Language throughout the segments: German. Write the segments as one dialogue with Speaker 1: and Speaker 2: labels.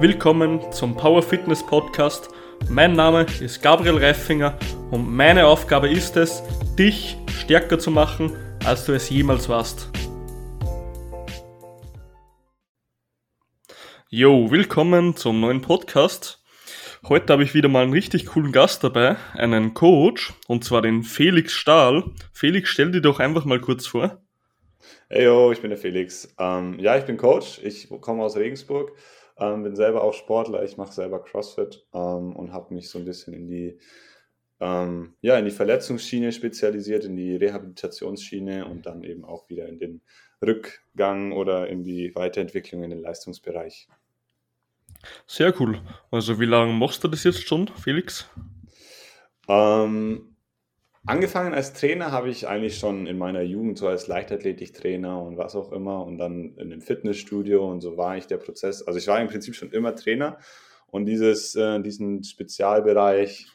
Speaker 1: Willkommen zum Power Fitness Podcast. Mein Name ist Gabriel Reifinger und meine Aufgabe ist es, dich stärker zu machen, als du es jemals warst. Jo, willkommen zum neuen Podcast. Heute habe ich wieder mal einen richtig coolen Gast dabei, einen Coach, und zwar den Felix Stahl. Felix, stell dir doch einfach mal kurz vor.
Speaker 2: Hey yo, ich bin der Felix. Ähm, ja, ich bin Coach. Ich komme aus Regensburg, ähm, bin selber auch Sportler. Ich mache selber CrossFit ähm, und habe mich so ein bisschen in die, ähm, ja, in die Verletzungsschiene spezialisiert, in die Rehabilitationsschiene und dann eben auch wieder in den Rückgang oder in die Weiterentwicklung in den Leistungsbereich.
Speaker 1: Sehr cool. Also wie lange machst du das jetzt schon, Felix?
Speaker 2: Ähm, Angefangen als Trainer habe ich eigentlich schon in meiner Jugend, so als Leichtathletiktrainer und was auch immer und dann in einem Fitnessstudio und so war ich der Prozess. Also ich war im Prinzip schon immer Trainer und dieses, äh, diesen Spezialbereich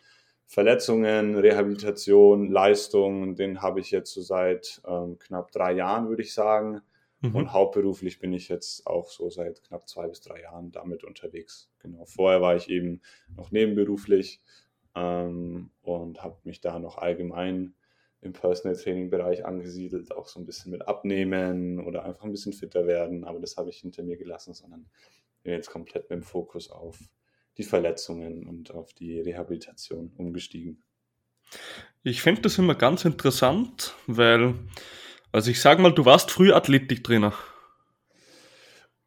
Speaker 2: Verletzungen, Rehabilitation, Leistung, den habe ich jetzt so seit ähm, knapp drei Jahren, würde ich sagen. Mhm. Und hauptberuflich bin ich jetzt auch so seit knapp zwei bis drei Jahren damit unterwegs. Genau. Vorher war ich eben noch nebenberuflich ähm, und habe mich da noch allgemein im Personal Training Bereich angesiedelt, auch so ein bisschen mit Abnehmen oder einfach ein bisschen fitter werden, aber das habe ich hinter mir gelassen, sondern bin jetzt komplett mit dem Fokus auf die Verletzungen und auf die Rehabilitation umgestiegen.
Speaker 1: Ich finde das immer ganz interessant, weil, also ich sage mal, du warst früher Athletiktrainer.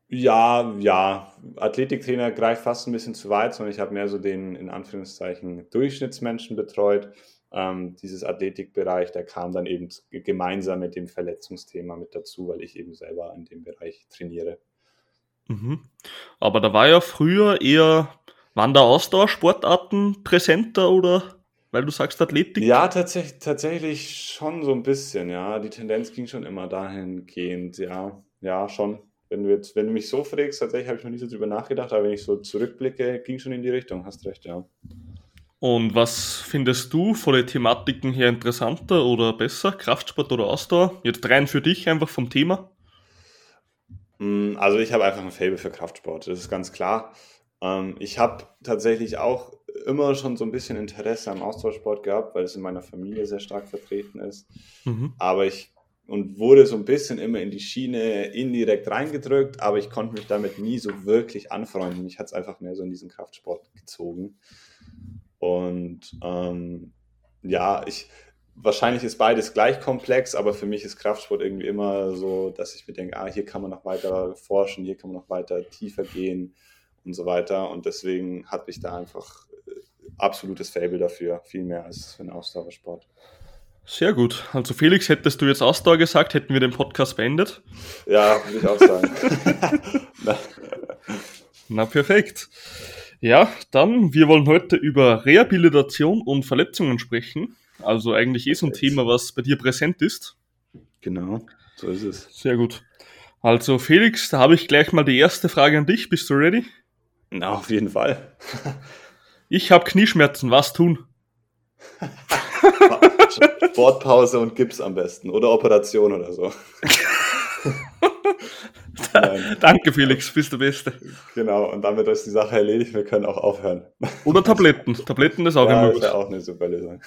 Speaker 2: Ja, ja, Athletiktrainer greift fast ein bisschen zu weit, sondern ich habe mehr so den in Anführungszeichen Durchschnittsmenschen betreut. Ähm, dieses Athletikbereich, der kam dann eben gemeinsam mit dem Verletzungsthema mit dazu, weil ich eben selber in dem Bereich trainiere.
Speaker 1: Mhm. Aber da war ja früher eher, waren da Ausdauersportarten präsenter oder weil du sagst Athletik?
Speaker 2: Ja, tatsächlich, tatsächlich schon so ein bisschen, ja. Die Tendenz ging schon immer dahingehend, ja. Ja, schon. Wenn du jetzt, wenn du mich so fragst, tatsächlich habe ich noch nie so drüber nachgedacht, aber wenn ich so zurückblicke, ging schon in die Richtung, hast recht, ja.
Speaker 1: Und was findest du von den Thematiken her interessanter oder besser? Kraftsport oder Ausdauer? Jetzt rein für dich einfach vom Thema.
Speaker 2: Mm, also ich habe einfach ein Faible für Kraftsport, das ist ganz klar. Ähm, ich habe tatsächlich auch immer schon so ein bisschen Interesse am Ausdauersport gehabt, weil es in meiner Familie sehr stark vertreten ist. Mhm. Aber ich und wurde so ein bisschen immer in die Schiene indirekt reingedrückt, aber ich konnte mich damit nie so wirklich anfreunden. Mich hat es einfach mehr so in diesen Kraftsport gezogen. Und ähm, ja, ich, wahrscheinlich ist beides gleich komplex, aber für mich ist Kraftsport irgendwie immer so, dass ich mir denke, ah, hier kann man noch weiter forschen, hier kann man noch weiter tiefer gehen und so weiter. Und deswegen hatte ich da einfach äh, absolutes Fable dafür, viel mehr als für einen Ausdauersport.
Speaker 1: Sehr gut. Also Felix, hättest du jetzt Ausdauer gesagt, hätten wir den Podcast beendet.
Speaker 2: Ja, würde ich auch sagen.
Speaker 1: Na perfekt. Ja, dann, wir wollen heute über Rehabilitation und Verletzungen sprechen. Also eigentlich eh so ein Thema, was bei dir präsent ist.
Speaker 2: Genau, so ist es.
Speaker 1: Sehr gut. Also Felix, da habe ich gleich mal die erste Frage an dich. Bist du ready?
Speaker 2: Na, auf jeden Fall.
Speaker 1: ich habe Knieschmerzen, was tun?
Speaker 2: Sportpause und Gips am besten oder Operation oder so.
Speaker 1: Danke, Felix, bist du Beste.
Speaker 2: Genau, und damit ist die Sache erledigt. Wir können auch aufhören.
Speaker 1: Oder Tabletten. Tabletten ist auch
Speaker 2: ja, immer gut. Das ist auch eine super Lösung.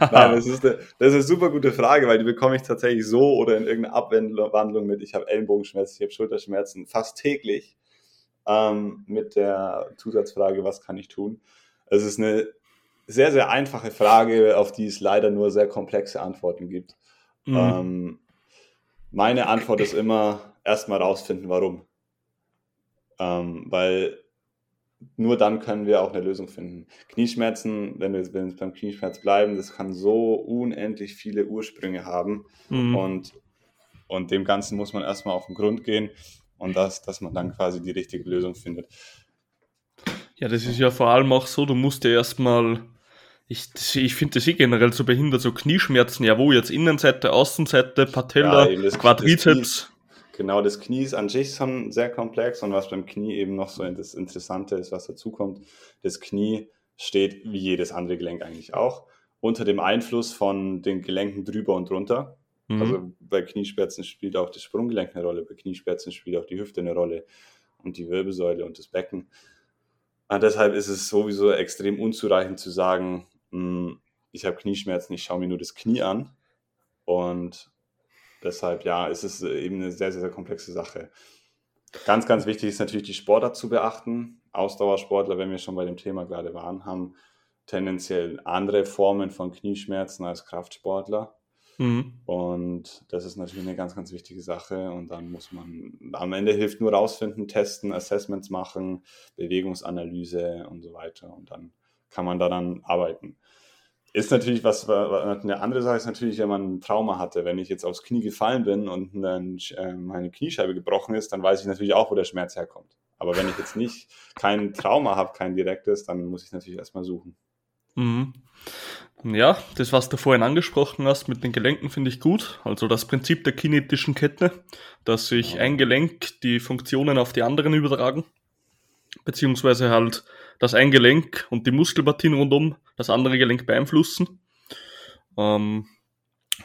Speaker 2: Nein, das ist, eine, das ist eine super gute Frage, weil die bekomme ich tatsächlich so oder in irgendeiner Abwandlung mit. Ich habe Ellenbogenschmerzen, ich habe Schulterschmerzen fast täglich ähm, mit der Zusatzfrage, was kann ich tun? Es ist eine sehr, sehr einfache Frage, auf die es leider nur sehr komplexe Antworten gibt. Mhm. Ähm, meine Antwort ist immer erstmal rausfinden, warum. Ähm, weil nur dann können wir auch eine Lösung finden. Knieschmerzen, wenn wir, wenn wir beim Knieschmerz bleiben, das kann so unendlich viele Ursprünge haben. Mhm. Und, und dem Ganzen muss man erstmal auf den Grund gehen und das, dass man dann quasi die richtige Lösung findet.
Speaker 1: Ja, das ist ja vor allem auch so, du musst ja erstmal ich, ich finde das eh generell so behindert, so Knieschmerzen, ja wo jetzt Innenseite, Außenseite, Patella, ja, das, Quadrizeps.
Speaker 2: Das genau, das Knie ist an sich schon sehr komplex und was beim Knie eben noch so das Interessante ist, was dazukommt, das Knie steht wie jedes andere Gelenk eigentlich auch unter dem Einfluss von den Gelenken drüber und drunter. Mhm. Also bei Knieschmerzen spielt auch das Sprunggelenk eine Rolle, bei Knieschmerzen spielt auch die Hüfte eine Rolle. und die Wirbelsäule und das Becken. Und deshalb ist es sowieso extrem unzureichend zu sagen, ich habe Knieschmerzen, ich schaue mir nur das Knie an. Und deshalb, ja, ist es eben eine sehr, sehr, sehr komplexe Sache. Ganz, ganz wichtig ist natürlich die Sportart zu beachten. Ausdauersportler, wenn wir schon bei dem Thema gerade waren, haben tendenziell andere Formen von Knieschmerzen als Kraftsportler. Mhm. Und das ist natürlich eine ganz, ganz wichtige Sache. Und dann muss man, am Ende hilft nur rausfinden, testen, Assessments machen, Bewegungsanalyse und so weiter. Und dann kann man daran arbeiten. Ist natürlich was, eine andere Sache ist natürlich, wenn man ein Trauma hatte. Wenn ich jetzt aufs Knie gefallen bin und dann äh, meine Kniescheibe gebrochen ist, dann weiß ich natürlich auch, wo der Schmerz herkommt. Aber wenn ich jetzt nicht kein Trauma habe, kein direktes, dann muss ich natürlich erstmal suchen.
Speaker 1: Mhm. Ja, das, was du vorhin angesprochen hast mit den Gelenken, finde ich gut. Also das Prinzip der kinetischen Kette, dass sich ein Gelenk die Funktionen auf die anderen übertragen, beziehungsweise halt das ein Gelenk und die Muskelpartien rundum das andere Gelenk beeinflussen. Ähm,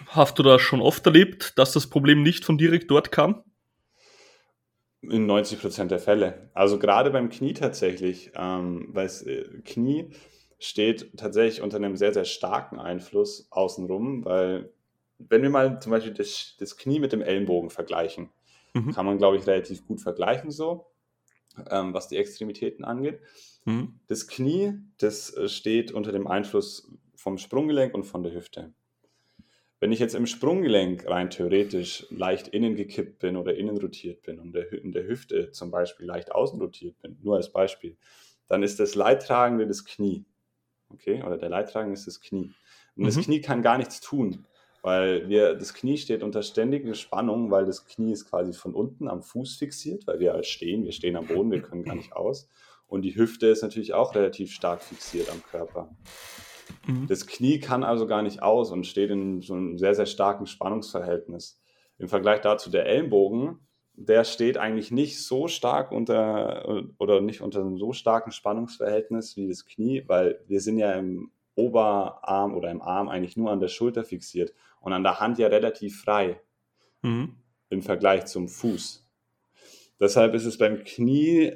Speaker 1: hast du das schon oft erlebt, dass das Problem nicht von direkt dort kam?
Speaker 2: In 90 Prozent der Fälle. Also gerade beim Knie tatsächlich, ähm, weil das äh, Knie steht tatsächlich unter einem sehr, sehr starken Einfluss außenrum, weil wenn wir mal zum Beispiel das, das Knie mit dem Ellenbogen vergleichen, mhm. kann man, glaube ich, relativ gut vergleichen so, ähm, was die Extremitäten angeht. Mhm. Das Knie, das äh, steht unter dem Einfluss vom Sprunggelenk und von der Hüfte. Wenn ich jetzt im Sprunggelenk rein theoretisch leicht innen gekippt bin oder innen rotiert bin und in der Hüfte zum Beispiel leicht außen rotiert bin, nur als Beispiel, dann ist das Leidtragende das Knie. Okay, oder der Leidtragende ist das Knie. Und mhm. das Knie kann gar nichts tun, weil wir, das Knie steht unter ständiger Spannung, weil das Knie ist quasi von unten am Fuß fixiert, weil wir halt stehen, wir stehen am Boden, wir können gar nicht aus. Und die Hüfte ist natürlich auch relativ stark fixiert am Körper. Mhm. Das Knie kann also gar nicht aus und steht in so einem sehr, sehr starken Spannungsverhältnis. Im Vergleich dazu der Ellenbogen, der steht eigentlich nicht so stark unter oder nicht unter einem so starken Spannungsverhältnis wie das Knie, weil wir sind ja im Oberarm oder im Arm eigentlich nur an der Schulter fixiert und an der Hand ja relativ frei mhm. im Vergleich zum Fuß. Deshalb ist es beim Knie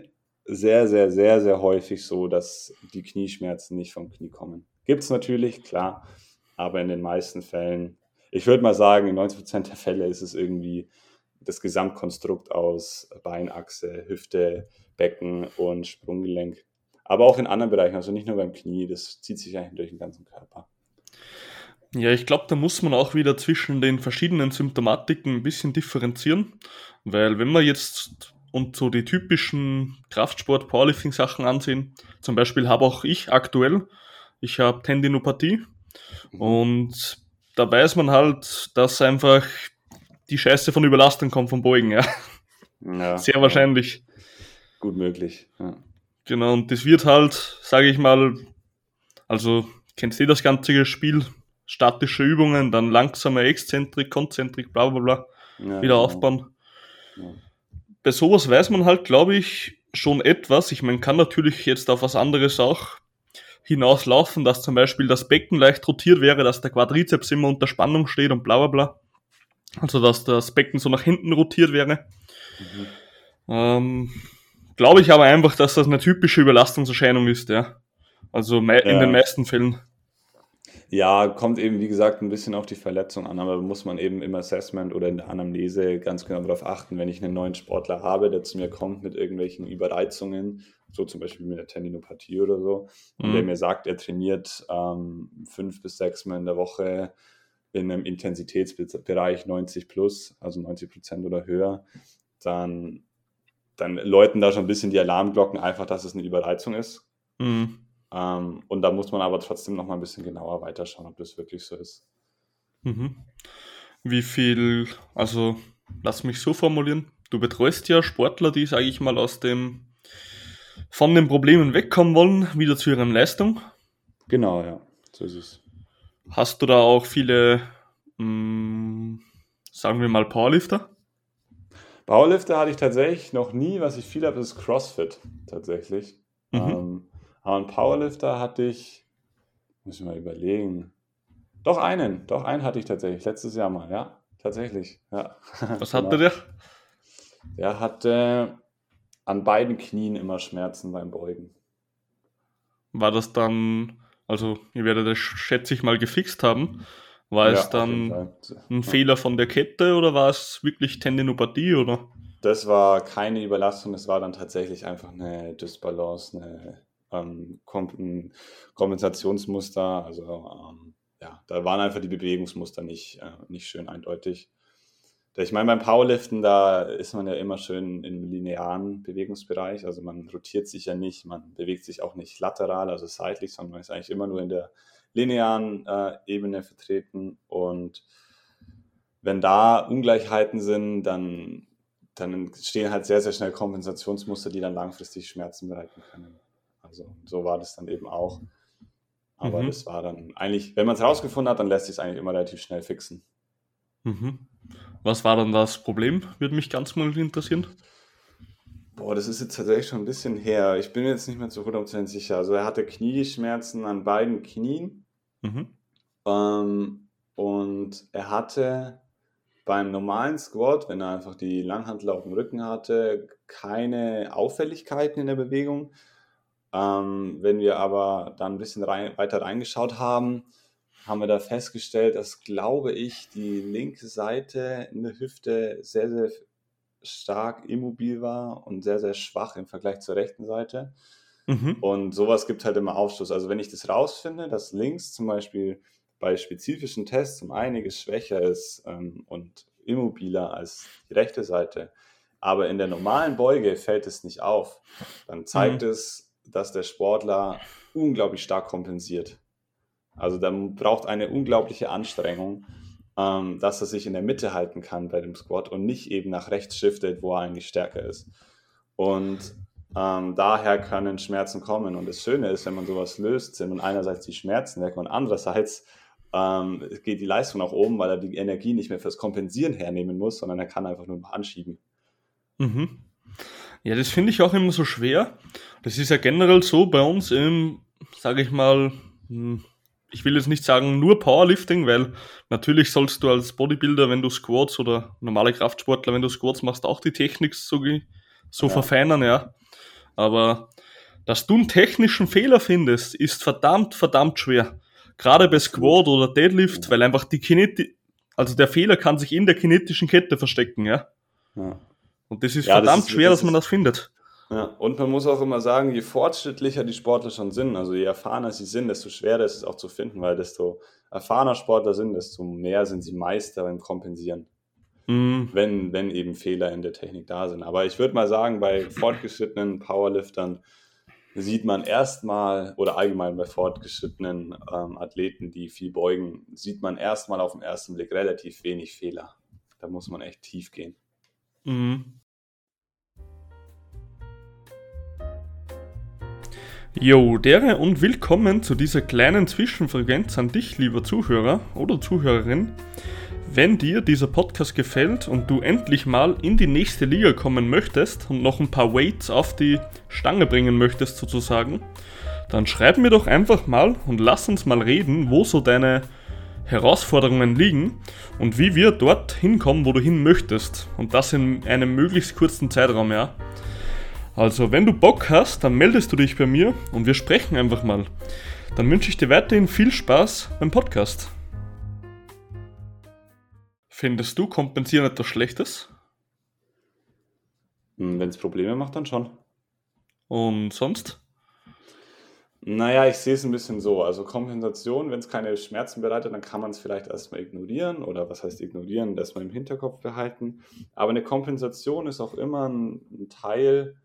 Speaker 2: sehr, sehr, sehr, sehr häufig so, dass die Knieschmerzen nicht vom Knie kommen. Gibt es natürlich, klar, aber in den meisten Fällen, ich würde mal sagen, in 90% der Fälle ist es irgendwie das Gesamtkonstrukt aus Beinachse, Hüfte, Becken und Sprunggelenk. Aber auch in anderen Bereichen, also nicht nur beim Knie, das zieht sich eigentlich durch den ganzen Körper.
Speaker 1: Ja, ich glaube, da muss man auch wieder zwischen den verschiedenen Symptomatiken ein bisschen differenzieren, weil wenn man jetzt und so die typischen Kraftsport, Powerlifting Sachen ansehen, zum Beispiel habe auch ich aktuell, ich habe Tendinopathie mhm. und da weiß man halt, dass einfach die Scheiße von Überlastung kommt vom Beugen, ja. ja Sehr wahrscheinlich.
Speaker 2: Gut möglich, ja.
Speaker 1: Genau, und das wird halt, sage ich mal, also kennst du das ganze Spiel, statische Übungen, dann langsame Exzentrik, Konzentrik, bla bla bla, ja, wieder aufbauen. Ja. Bei sowas weiß man halt, glaube ich, schon etwas. Ich meine, kann natürlich jetzt auf was anderes auch hinauslaufen, dass zum Beispiel das Becken leicht rotiert wäre, dass der Quadrizeps immer unter Spannung steht und bla bla bla. Also dass das Becken so nach hinten rotiert wäre. Mhm. Ähm, Glaube ich aber einfach, dass das eine typische Überlastungserscheinung ist, ja. Also in ja. den meisten Fällen.
Speaker 2: Ja, kommt eben, wie gesagt, ein bisschen auf die Verletzung an, aber muss man eben im Assessment oder in der Anamnese ganz genau darauf achten, wenn ich einen neuen Sportler habe, der zu mir kommt mit irgendwelchen Überreizungen, so zum Beispiel mit der Tendinopathie oder so, mhm. und der mir sagt, er trainiert ähm, fünf bis sechs Mal in der Woche in einem Intensitätsbereich 90 plus, also 90 Prozent oder höher, dann, dann läuten da schon ein bisschen die Alarmglocken einfach, dass es eine Überreizung ist. Mhm. Ähm, und da muss man aber trotzdem noch mal ein bisschen genauer weiterschauen, ob das wirklich so ist.
Speaker 1: Mhm. Wie viel, also lass mich so formulieren, du betreust ja Sportler, die, sage ich mal, aus dem von den Problemen wegkommen wollen, wieder zu ihrer Leistung.
Speaker 2: Genau, ja, so ist es.
Speaker 1: Hast du da auch viele, mh, mm, sagen wir mal, Powerlifter?
Speaker 2: Powerlifter hatte ich tatsächlich noch nie. Was ich viel habe, ist CrossFit tatsächlich. Mhm. Ähm, einen Powerlifter hatte ich, muss ich mal überlegen. Doch einen, doch einen hatte ich tatsächlich, letztes Jahr mal, ja, tatsächlich. Ja.
Speaker 1: Was hatte genau. der?
Speaker 2: Der hatte an beiden Knien immer Schmerzen beim Beugen.
Speaker 1: War das dann, also ihr werdet das schätze ich mal gefixt haben, war ja, es dann ein. Fehler von der Kette oder war es wirklich Tendinopathie oder?
Speaker 2: Das war keine Überlastung, es war dann tatsächlich einfach eine Dysbalance, eine, ähm, Kompensationsmuster. Also ähm, ja, da waren einfach die Bewegungsmuster nicht, äh, nicht schön eindeutig. Ich meine, beim Powerliften, da ist man ja immer schön im linearen Bewegungsbereich. Also man rotiert sich ja nicht, man bewegt sich auch nicht lateral, also seitlich, sondern man ist eigentlich immer nur in der linearen äh, Ebene vertreten. Und wenn da Ungleichheiten sind, dann, dann entstehen halt sehr, sehr schnell Kompensationsmuster, die dann langfristig Schmerzen bereiten können. Also so war das dann eben auch. Aber mhm. das war dann eigentlich, wenn man es herausgefunden hat, dann lässt sich es eigentlich immer relativ schnell fixen.
Speaker 1: Mhm. Was war dann das Problem? Würde mich ganz mal interessieren.
Speaker 2: Boah, das ist jetzt tatsächlich schon ein bisschen her. Ich bin jetzt nicht mehr zu 100% sicher. Also er hatte Knieschmerzen an beiden Knien. Mhm. Ähm, und er hatte beim normalen Squat, wenn er einfach die Langhantel auf dem Rücken hatte, keine Auffälligkeiten in der Bewegung. Ähm, wenn wir aber dann ein bisschen rein, weiter reingeschaut haben, haben wir da festgestellt, dass, glaube ich, die linke Seite in der Hüfte sehr, sehr stark immobil war und sehr, sehr schwach im Vergleich zur rechten Seite. Mhm. Und sowas gibt halt immer Aufschluss. Also wenn ich das rausfinde, dass links zum Beispiel bei spezifischen Tests um einiges schwächer ist ähm, und immobiler als die rechte Seite, aber in der normalen Beuge fällt es nicht auf, dann zeigt mhm. es, dass der Sportler unglaublich stark kompensiert. Also da braucht eine unglaubliche Anstrengung, ähm, dass er sich in der Mitte halten kann bei dem Squat und nicht eben nach rechts shiftet, wo er eigentlich stärker ist. Und ähm, daher können Schmerzen kommen. Und das Schöne ist, wenn man sowas löst, sind und einerseits die Schmerzen weg und andererseits ähm, geht die Leistung nach oben, weil er die Energie nicht mehr fürs Kompensieren hernehmen muss, sondern er kann einfach nur anschieben.
Speaker 1: Mhm. Ja, das finde ich auch immer so schwer. Das ist ja generell so bei uns im, sage ich mal, hm, ich will jetzt nicht sagen nur Powerlifting, weil natürlich sollst du als Bodybuilder, wenn du Squats oder normale Kraftsportler, wenn du Squats machst, auch die Technik so, so ja. verfeinern, ja. Aber dass du einen technischen Fehler findest, ist verdammt, verdammt schwer. Gerade bei Squat oder Deadlift, weil einfach die Kineti also der Fehler kann sich in der kinetischen Kette verstecken, ja. ja. Und das ist ja, verdammt das ist, schwer, das dass man das findet.
Speaker 2: Ja, und man muss auch immer sagen, je fortschrittlicher die Sportler schon sind, also je erfahrener sie sind, desto schwerer ist es auch zu finden, weil desto erfahrener Sportler sind, desto mehr sind sie Meister beim Kompensieren. Mhm. Wenn, wenn eben Fehler in der Technik da sind. Aber ich würde mal sagen, bei fortgeschrittenen Powerliftern sieht man erstmal, oder allgemein bei fortgeschrittenen ähm, Athleten, die viel beugen, sieht man erstmal auf den ersten Blick relativ wenig Fehler. Da muss man echt tief gehen. Mhm.
Speaker 1: Jo, dere und willkommen zu dieser kleinen Zwischenfrequenz an dich, lieber Zuhörer oder Zuhörerin. Wenn dir dieser Podcast gefällt und du endlich mal in die nächste Liga kommen möchtest und noch ein paar Weights auf die Stange bringen möchtest sozusagen, dann schreib mir doch einfach mal und lass uns mal reden, wo so deine Herausforderungen liegen und wie wir dort hinkommen, wo du hin möchtest. Und das in einem möglichst kurzen Zeitraum, ja. Also, wenn du Bock hast, dann meldest du dich bei mir und wir sprechen einfach mal. Dann wünsche ich dir weiterhin viel Spaß beim Podcast. Findest du Kompensieren etwas Schlechtes?
Speaker 2: Hm, wenn es Probleme macht, dann schon.
Speaker 1: Und sonst?
Speaker 2: Naja, ich sehe es ein bisschen so. Also Kompensation, wenn es keine Schmerzen bereitet, dann kann man es vielleicht erstmal ignorieren oder was heißt ignorieren, erstmal im Hinterkopf behalten. Aber eine Kompensation ist auch immer ein, ein Teil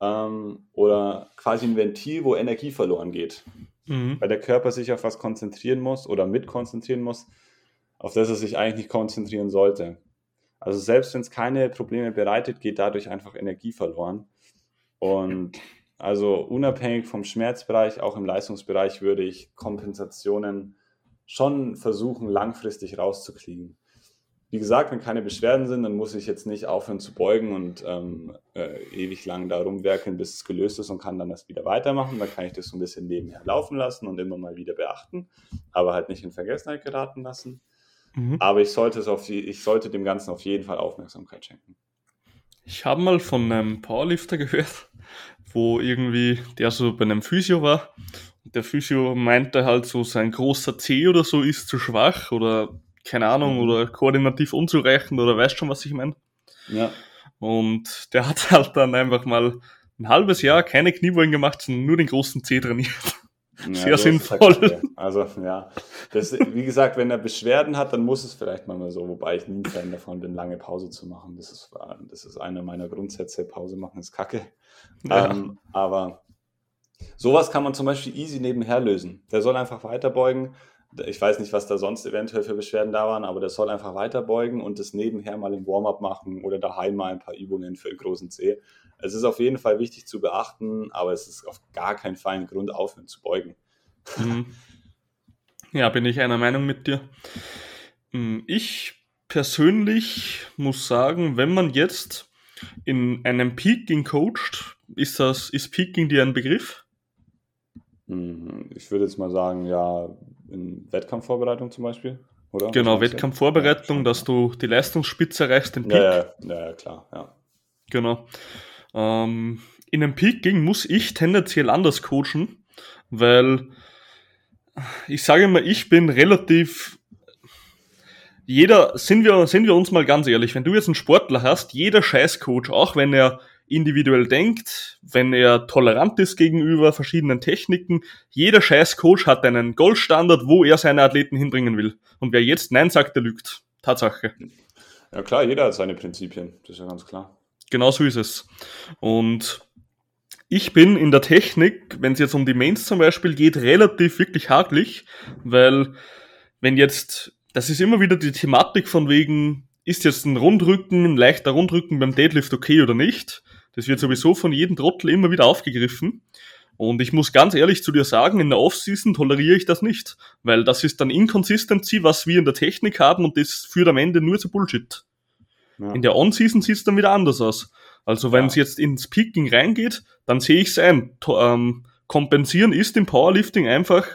Speaker 2: ähm, oder quasi ein Ventil, wo Energie verloren geht. Mhm. Weil der Körper sich auf was konzentrieren muss oder mit konzentrieren muss, auf das er sich eigentlich nicht konzentrieren sollte. Also selbst wenn es keine Probleme bereitet, geht dadurch einfach Energie verloren. Und also unabhängig vom Schmerzbereich, auch im Leistungsbereich würde ich Kompensationen schon versuchen, langfristig rauszukriegen wie gesagt, wenn keine Beschwerden sind, dann muss ich jetzt nicht aufhören zu beugen und ähm, äh, ewig lang da rumwerkeln, bis es gelöst ist und kann dann das wieder weitermachen. Dann kann ich das so ein bisschen nebenher laufen lassen und immer mal wieder beachten, aber halt nicht in Vergessenheit geraten lassen. Mhm. Aber ich sollte, es auf, ich sollte dem Ganzen auf jeden Fall Aufmerksamkeit schenken.
Speaker 1: Ich habe mal von einem Powerlifter gehört, wo irgendwie der so bei einem Physio war. Der Physio meinte halt so, sein großer C oder so ist zu schwach oder keine Ahnung mhm. oder koordinativ unzureichend oder weißt schon, was ich meine. Ja. Und der hat halt dann einfach mal ein halbes Jahr keine Kniebeugen gemacht, sondern nur den großen C trainiert. Ja, Sehr sinnvoll.
Speaker 2: Halt, also ja, das, wie gesagt, wenn er Beschwerden hat, dann muss es vielleicht mal so, wobei ich nie ein Fan davon bin, lange Pause zu machen. Das ist, das ist einer meiner Grundsätze. Pause machen ist Kacke. Ja. Ähm, aber sowas kann man zum Beispiel easy nebenher lösen. Der soll einfach weiterbeugen. Ich weiß nicht, was da sonst eventuell für Beschwerden da waren, aber der soll einfach weiterbeugen und das nebenher mal im Warm-up machen oder daheim mal ein paar Übungen für den großen C. Es ist auf jeden Fall wichtig zu beachten, aber es ist auf gar keinen Fall ein Grund, aufhören zu beugen. Mhm.
Speaker 1: Ja, bin ich einer Meinung mit dir. Hm, ich persönlich muss sagen, wenn man jetzt in einem Peaking coacht, ist das, ist Peaking dir ein Begriff?
Speaker 2: Hm, ich würde jetzt mal sagen, ja, in Wettkampfvorbereitung zum Beispiel,
Speaker 1: oder? Genau, Wettkampfvorbereitung, dass du die Leistungsspitze erreichst, den
Speaker 2: Peak. Ja, ja, ja, klar, ja.
Speaker 1: Genau. Ähm, in einem Peaking muss ich tendenziell anders coachen, weil ich sage immer, ich bin relativ jeder, sind wir, sind wir uns mal ganz ehrlich, wenn du jetzt einen Sportler hast, jeder Scheißcoach, auch wenn er individuell denkt, wenn er tolerant ist gegenüber verschiedenen Techniken, jeder Scheißcoach hat einen Goldstandard, wo er seine Athleten hinbringen will. Und wer jetzt Nein sagt, der lügt. Tatsache.
Speaker 2: Ja klar, jeder hat seine Prinzipien, das ist ja ganz klar.
Speaker 1: Genau so ist es. Und ich bin in der Technik, wenn es jetzt um die Mains zum Beispiel geht, relativ wirklich haklich, weil wenn jetzt, das ist immer wieder die Thematik von wegen, ist jetzt ein Rundrücken, ein leichter Rundrücken beim Deadlift okay oder nicht? Das wird sowieso von jedem Trottel immer wieder aufgegriffen. Und ich muss ganz ehrlich zu dir sagen, in der Offseason toleriere ich das nicht, weil das ist dann Inconsistency, was wir in der Technik haben und das führt am Ende nur zu Bullshit. Ja. In der On-Season sieht es dann wieder anders aus. Also wenn es jetzt ins Peaking reingeht, dann sehe ich es ein. Ähm, kompensieren ist im Powerlifting einfach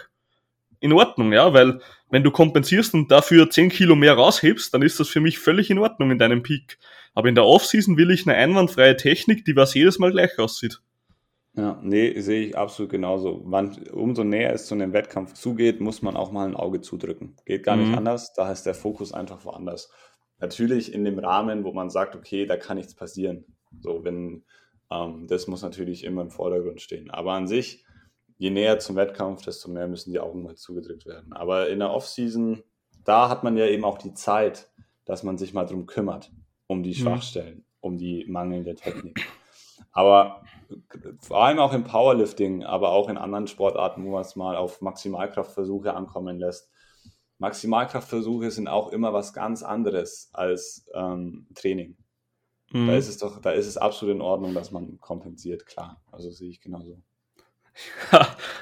Speaker 1: in Ordnung, ja, weil wenn du kompensierst und dafür 10 Kilo mehr raushebst, dann ist das für mich völlig in Ordnung in deinem Peak. Aber in der Offseason will ich eine einwandfreie Technik, die was jedes Mal gleich aussieht.
Speaker 2: Ja, nee, sehe ich absolut genauso. Man, umso näher es zu einem Wettkampf zugeht, muss man auch mal ein Auge zudrücken. Geht gar nicht mhm. anders, da ist der Fokus einfach woanders. Natürlich in dem Rahmen, wo man sagt, okay, da kann nichts passieren. So, wenn, ähm, das muss natürlich immer im Vordergrund stehen. Aber an sich, je näher zum Wettkampf, desto mehr müssen die Augen mal zugedrückt werden. Aber in der Offseason, da hat man ja eben auch die Zeit, dass man sich mal drum kümmert, um die mhm. Schwachstellen, mhm. um die mangelnde Technik. Aber vor allem auch im Powerlifting, aber auch in anderen Sportarten, wo man es mal auf Maximalkraftversuche ankommen lässt. Maximalkraftversuche sind auch immer was ganz anderes als ähm, Training. Mhm. Da ist es doch, da ist es absolut in Ordnung, dass man kompensiert, klar. Also sehe ich genauso.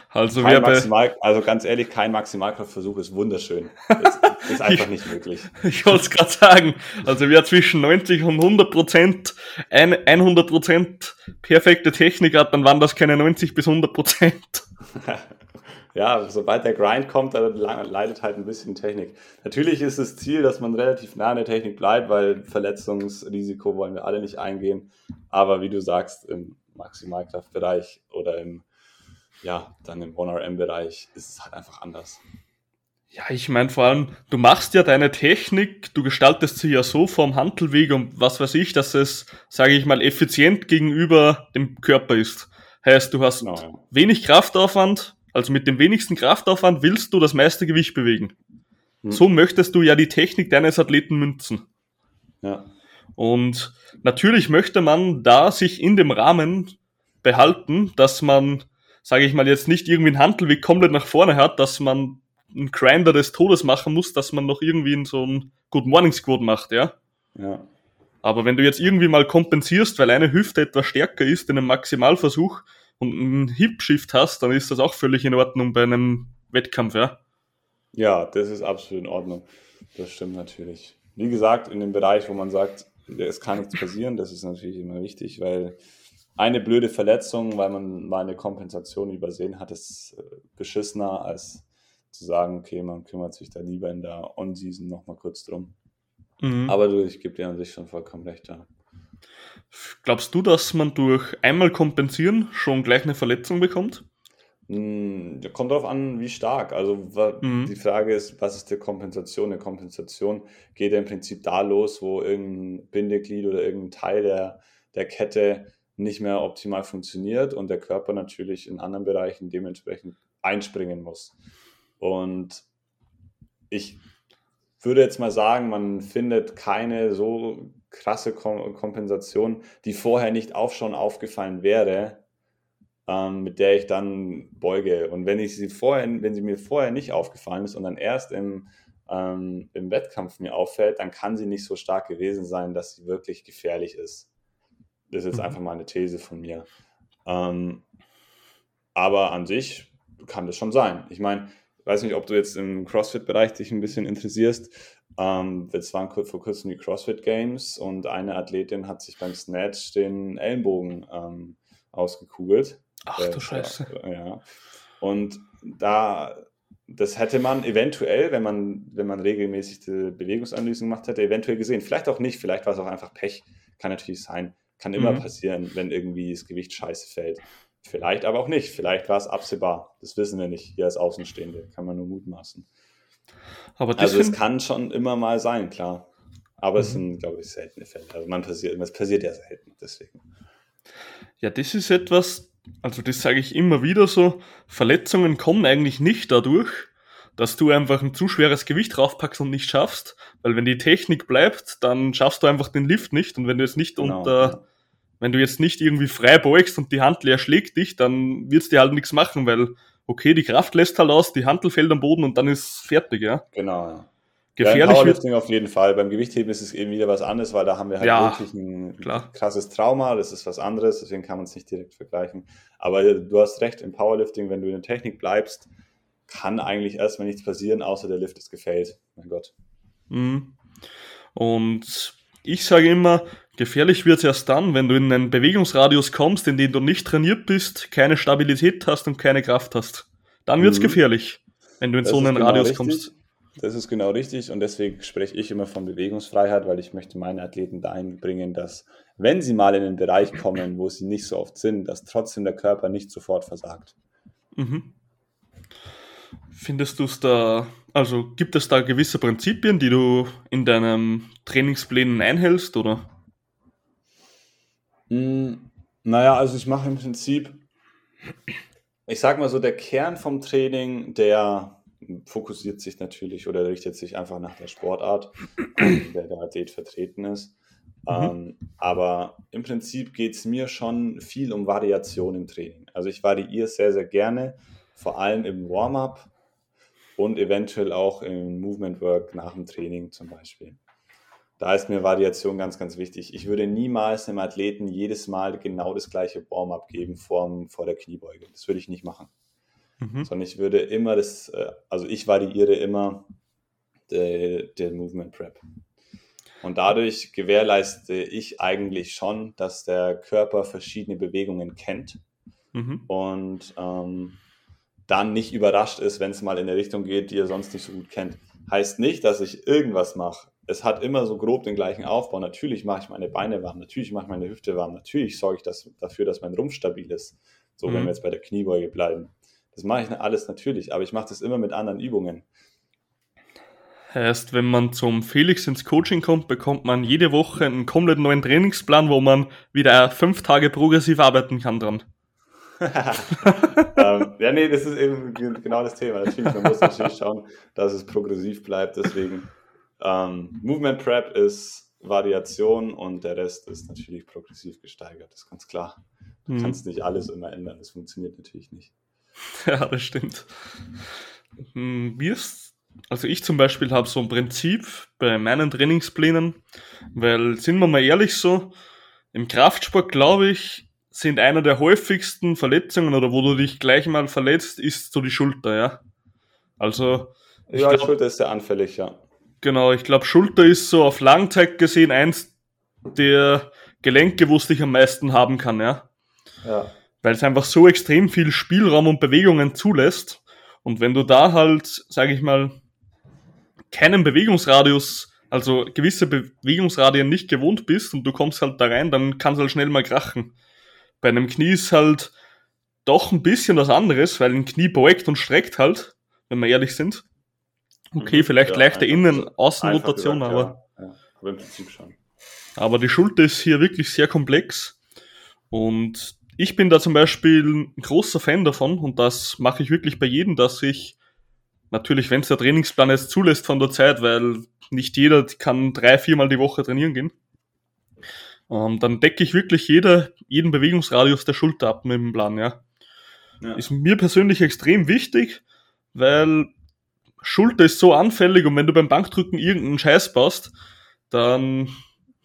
Speaker 2: also, kein Maximal, also ganz ehrlich, kein Maximalkraftversuch ist wunderschön. Ist, ist einfach nicht möglich.
Speaker 1: Ich wollte es gerade sagen. Also wer zwischen 90 und 100 Prozent, 100 Prozent perfekte Technik hat, dann waren das keine 90 bis 100 Prozent.
Speaker 2: ja, sobald der Grind kommt, dann leidet halt ein bisschen Technik. Natürlich ist das Ziel, dass man relativ nah an der Technik bleibt, weil Verletzungsrisiko wollen wir alle nicht eingehen. Aber wie du sagst, im Maximalkraftbereich oder im, ja, dann im 1RM-Bereich ist es halt einfach anders.
Speaker 1: Ja, ich meine vor allem, du machst ja deine Technik, du gestaltest sie ja so vom Handelweg und was weiß ich, dass es, sage ich mal, effizient gegenüber dem Körper ist. Heißt, du hast genau. wenig Kraftaufwand, also mit dem wenigsten Kraftaufwand willst du das meiste Gewicht bewegen. Hm. So möchtest du ja die Technik deines Athleten münzen. Ja. Und natürlich möchte man da sich in dem Rahmen behalten, dass man, sage ich mal, jetzt nicht irgendwie einen Handelweg komplett nach vorne hat, dass man einen Grinder des Todes machen muss, dass man noch irgendwie in so einen Good Morning Squad macht, ja. Ja. Aber wenn du jetzt irgendwie mal kompensierst, weil eine Hüfte etwas stärker ist in einem Maximalversuch, und einen Hip-Shift hast, dann ist das auch völlig in Ordnung bei einem Wettkampf, ja?
Speaker 2: Ja, das ist absolut in Ordnung. Das stimmt natürlich. Wie gesagt, in dem Bereich, wo man sagt, es kann nichts passieren, das ist natürlich immer wichtig, weil eine blöde Verletzung, weil man mal eine Kompensation übersehen hat, ist äh, beschissener, als zu sagen, okay, man kümmert sich da lieber in der On-Season nochmal kurz drum. Mhm. Aber du, ich gebe dir an sich schon vollkommen recht, ja.
Speaker 1: Glaubst du, dass man durch einmal kompensieren schon gleich eine Verletzung bekommt?
Speaker 2: Hm, kommt darauf an, wie stark. Also mhm. die Frage ist, was ist die Kompensation? Eine Kompensation geht ja im Prinzip da los, wo irgendein Bindeglied oder irgendein Teil der, der Kette nicht mehr optimal funktioniert und der Körper natürlich in anderen Bereichen dementsprechend einspringen muss. Und ich würde jetzt mal sagen, man findet keine so krasse Kompensation, die vorher nicht auch schon aufgefallen wäre, ähm, mit der ich dann beuge. Und wenn ich sie vorher, wenn sie mir vorher nicht aufgefallen ist und dann erst im, ähm, im Wettkampf mir auffällt, dann kann sie nicht so stark gewesen sein, dass sie wirklich gefährlich ist. Das ist jetzt mhm. einfach mal eine These von mir. Ähm, aber an sich kann das schon sein. Ich meine, weiß nicht, ob du jetzt im CrossFit-Bereich dich ein bisschen interessierst. Ähm, jetzt waren vor kurzem die CrossFit Games und eine Athletin hat sich beim Snatch den Ellenbogen ähm, ausgekugelt.
Speaker 1: Ach du Scheiße.
Speaker 2: Ja. Und da, das hätte man eventuell, wenn man, wenn man regelmäßig die Bewegungsanalysen gemacht hätte, eventuell gesehen. Vielleicht auch nicht, vielleicht war es auch einfach Pech. Kann natürlich sein. Kann immer mhm. passieren, wenn irgendwie das Gewicht scheiße fällt. Vielleicht aber auch nicht. Vielleicht war es absehbar. Das wissen wir nicht hier als Außenstehende. Kann man nur mutmaßen. Aber also es kann schon immer mal sein, klar. Aber mhm. es sind, glaube ich, seltene Fälle. Also man passiert, es passiert ja selten, deswegen.
Speaker 1: Ja, das ist etwas, also das sage ich immer wieder so, Verletzungen kommen eigentlich nicht dadurch, dass du einfach ein zu schweres Gewicht draufpackst und nicht schaffst, weil wenn die Technik bleibt, dann schaffst du einfach den Lift nicht und wenn du es nicht genau, unter, ja. Wenn du jetzt nicht irgendwie frei beugst und die Handel erschlägt dich, dann wird's dir halt nichts machen, weil okay, die Kraft lässt halt aus, die Handel fällt am Boden und dann ist fertig, ja.
Speaker 2: Genau, ja. Gefährlich ja, Powerlifting auf jeden Fall. Beim Gewichtheben ist es eben wieder was anderes, weil da haben wir halt ja, wirklich ein klar. krasses Trauma. Das ist was anderes, deswegen kann man es nicht direkt vergleichen. Aber du hast recht, im Powerlifting, wenn du in der Technik bleibst, kann eigentlich erstmal nichts passieren, außer der Lift ist gefällt. Mein Gott.
Speaker 1: Mhm. Und ich sage immer, gefährlich wird es erst dann, wenn du in einen Bewegungsradius kommst, in den du nicht trainiert bist, keine Stabilität hast und keine Kraft hast. Dann wird es mhm. gefährlich, wenn du in das so einen genau Radius richtig. kommst.
Speaker 2: Das ist genau richtig und deswegen spreche ich immer von Bewegungsfreiheit, weil ich möchte meine Athleten dahin bringen, dass wenn sie mal in einen Bereich kommen, wo sie nicht so oft sind, dass trotzdem der Körper nicht sofort versagt.
Speaker 1: Mhm. Findest du es da, also gibt es da gewisse Prinzipien, die du in deinem Trainingsplänen einhältst, oder?
Speaker 2: Mm, naja, also ich mache im Prinzip, ich sag mal so, der Kern vom Training, der fokussiert sich natürlich oder richtet sich einfach nach der Sportart, in der der Athlet vertreten ist. Mhm. Ähm, aber im Prinzip geht es mir schon viel um Variation im Training. Also ich variiere sehr, sehr gerne, vor allem im Warm-up und eventuell auch im Movement Work nach dem Training zum Beispiel. Da ist mir Variation ganz, ganz wichtig. Ich würde niemals einem Athleten jedes Mal genau das gleiche Warm-up geben vor, vor der Kniebeuge. Das würde ich nicht machen. Mhm. Sondern ich würde immer das, äh, also ich variiere immer den Movement Prep. Und dadurch gewährleiste ich eigentlich schon, dass der Körper verschiedene Bewegungen kennt mhm. und ähm, dann nicht überrascht ist, wenn es mal in eine Richtung geht, die er sonst nicht so gut kennt. Heißt nicht, dass ich irgendwas mache. Es hat immer so grob den gleichen Aufbau. Natürlich mache ich meine Beine warm, natürlich mache ich meine Hüfte warm, natürlich sorge ich das, dafür, dass mein Rumpf stabil ist. So, mhm. wenn wir jetzt bei der Kniebeuge bleiben. Das mache ich alles natürlich, aber ich mache das immer mit anderen Übungen.
Speaker 1: Heißt, wenn man zum Felix ins Coaching kommt, bekommt man jede Woche einen komplett neuen Trainingsplan, wo man wieder fünf Tage progressiv arbeiten kann dran.
Speaker 2: ähm, ja, nee, das ist eben genau das Thema. Natürlich, man muss natürlich schauen, dass es progressiv bleibt. Deswegen, ähm, Movement Prep ist Variation und der Rest ist natürlich progressiv gesteigert. Ist ganz klar. Du mhm. kannst nicht alles immer ändern. Das funktioniert natürlich nicht.
Speaker 1: Ja, das stimmt. Hm, wie ist, also ich zum Beispiel habe so ein Prinzip bei meinen Trainingsplänen, weil sind wir mal ehrlich so, im Kraftsport glaube ich, sind einer der häufigsten Verletzungen oder wo du dich gleich mal verletzt, ist so die Schulter, ja. Also.
Speaker 2: Ja, glaub, Schulter ist sehr anfällig, ja.
Speaker 1: Genau, ich glaube, Schulter ist so auf Langzeit gesehen eins der Gelenke, wo es dich am meisten haben kann, ja. Ja weil es einfach so extrem viel Spielraum und Bewegungen zulässt. Und wenn du da halt, sage ich mal, keinen Bewegungsradius also gewisse Bewegungsradien nicht gewohnt bist und du kommst halt da rein, dann kann es halt schnell mal krachen. Bei einem Knie ist halt doch ein bisschen was anderes, weil ein Knie beugt und streckt halt, wenn wir ehrlich sind. Okay, vielleicht ja, leichte Innen-Außenrotation, aber, ja. ja, aber im Prinzip schon. Aber die Schulter ist hier wirklich sehr komplex und ich bin da zum Beispiel ein großer Fan davon und das mache ich wirklich bei jedem, dass ich natürlich, wenn es der Trainingsplan jetzt zulässt von der Zeit, weil nicht jeder kann drei, viermal die Woche trainieren gehen, ähm, dann decke ich wirklich jeder, jeden Bewegungsradius der Schulter ab mit dem Plan, ja. ja. Ist mir persönlich extrem wichtig, weil Schulter ist so anfällig und wenn du beim Bankdrücken irgendeinen Scheiß baust, dann,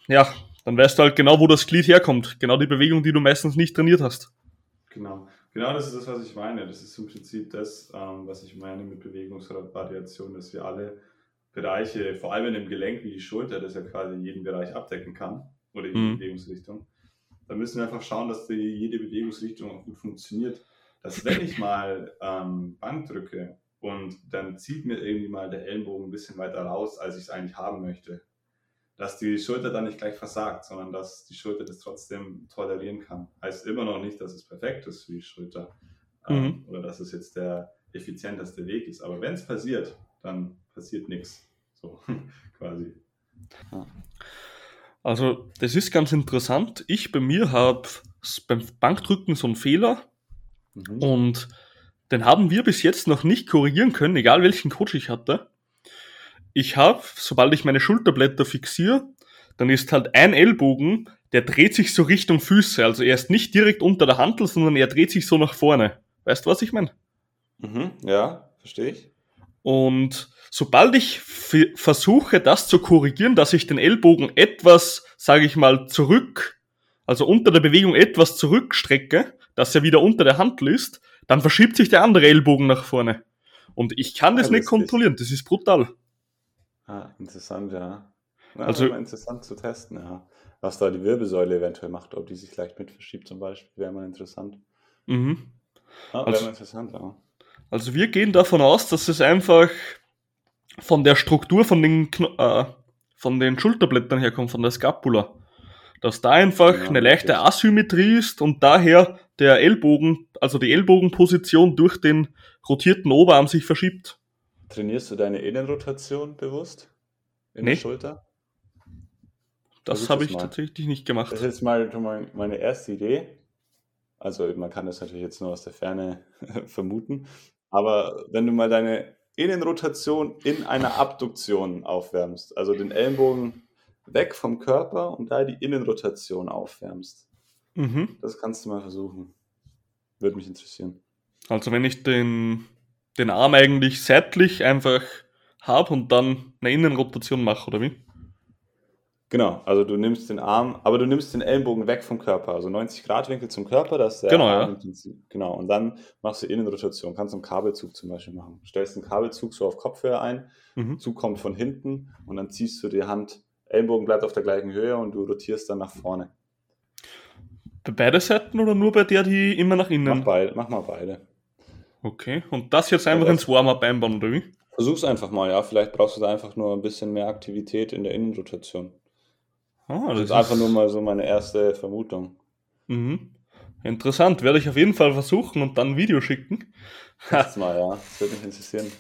Speaker 1: ja, dann weißt du halt genau, wo das Glied herkommt. Genau die Bewegung, die du meistens nicht trainiert hast.
Speaker 2: Genau. Genau das ist das, was ich meine. Das ist im Prinzip das, ähm, was ich meine mit Bewegungsvariation, dass wir alle Bereiche, vor allem in dem Gelenk wie die Schulter, das ja quasi jeden Bereich abdecken kann oder jede mhm. Bewegungsrichtung, da müssen wir einfach schauen, dass die, jede Bewegungsrichtung auch gut funktioniert. Dass wenn ich mal ähm, Bank drücke und dann zieht mir irgendwie mal der Ellenbogen ein bisschen weiter raus, als ich es eigentlich haben möchte, dass die Schulter dann nicht gleich versagt, sondern dass die Schulter das trotzdem tolerieren kann. Heißt immer noch nicht, dass es perfekt ist für die Schulter ähm, mhm. oder dass es jetzt der effizienteste Weg ist. Aber wenn es passiert, dann passiert nichts. So quasi.
Speaker 1: Also, das ist ganz interessant. Ich bei mir habe beim Bankdrücken so einen Fehler mhm. und den haben wir bis jetzt noch nicht korrigieren können, egal welchen Coach ich hatte ich habe, sobald ich meine Schulterblätter fixiere, dann ist halt ein Ellbogen, der dreht sich so Richtung Füße. Also er ist nicht direkt unter der Hantel, sondern er dreht sich so nach vorne. Weißt du, was ich meine?
Speaker 2: Mhm, ja, verstehe ich.
Speaker 1: Und sobald ich versuche, das zu korrigieren, dass ich den Ellbogen etwas, sage ich mal, zurück, also unter der Bewegung etwas zurückstrecke, dass er wieder unter der Hantel ist, dann verschiebt sich der andere Ellbogen nach vorne. Und ich kann das ja, nicht kontrollieren, das ist brutal.
Speaker 2: Ah, interessant, ja. Na, also interessant zu testen, ja. Was da die Wirbelsäule eventuell macht, ob die sich leicht mit verschiebt zum Beispiel, wäre mal interessant. Mhm.
Speaker 1: Ah, wäre also, mal interessant, ja. Also wir gehen davon aus, dass es einfach von der Struktur von den, äh, von den Schulterblättern herkommt, von der Scapula. Dass da einfach ja, eine leichte Asymmetrie ist und daher der Ellbogen, also die Ellbogenposition durch den rotierten Oberarm sich verschiebt.
Speaker 2: Trainierst du deine Innenrotation bewusst in nee. der Schulter?
Speaker 1: Das habe ich mal. tatsächlich nicht gemacht.
Speaker 2: Das ist jetzt mal meine erste Idee. Also man kann das natürlich jetzt nur aus der Ferne vermuten. Aber wenn du mal deine Innenrotation in einer Abduktion aufwärmst, also den Ellenbogen weg vom Körper und da die Innenrotation aufwärmst, mhm. das kannst du mal versuchen. Würde mich interessieren.
Speaker 1: Also wenn ich den den Arm eigentlich seitlich einfach habe und dann eine Innenrotation mache, oder wie?
Speaker 2: Genau, also du nimmst den Arm, aber du nimmst den Ellenbogen weg vom Körper, also 90 Grad Winkel zum Körper, das ist der
Speaker 1: genau, Arm
Speaker 2: ja. Genau, und dann machst du Innenrotation, kannst einen Kabelzug zum Beispiel machen. Stellst einen Kabelzug so auf Kopfhöhe ein, mhm. Zug kommt von hinten und dann ziehst du die Hand, Ellenbogen bleibt auf der gleichen Höhe und du rotierst dann nach vorne.
Speaker 1: Bei beide Seiten oder nur bei der, die immer nach innen?
Speaker 2: Mach, beid, mach mal beide.
Speaker 1: Okay, und das jetzt einfach ja, ins Warm-up einbauen, oder wie?
Speaker 2: Versuch's einfach mal, ja. Vielleicht brauchst du da einfach nur ein bisschen mehr Aktivität in der Innenrotation. Ah, das, das ist einfach nur mal so meine erste Vermutung.
Speaker 1: Mhm. Interessant, werde ich auf jeden Fall versuchen und dann ein Video schicken.
Speaker 2: Das mal, ja. Das würde mich interessieren.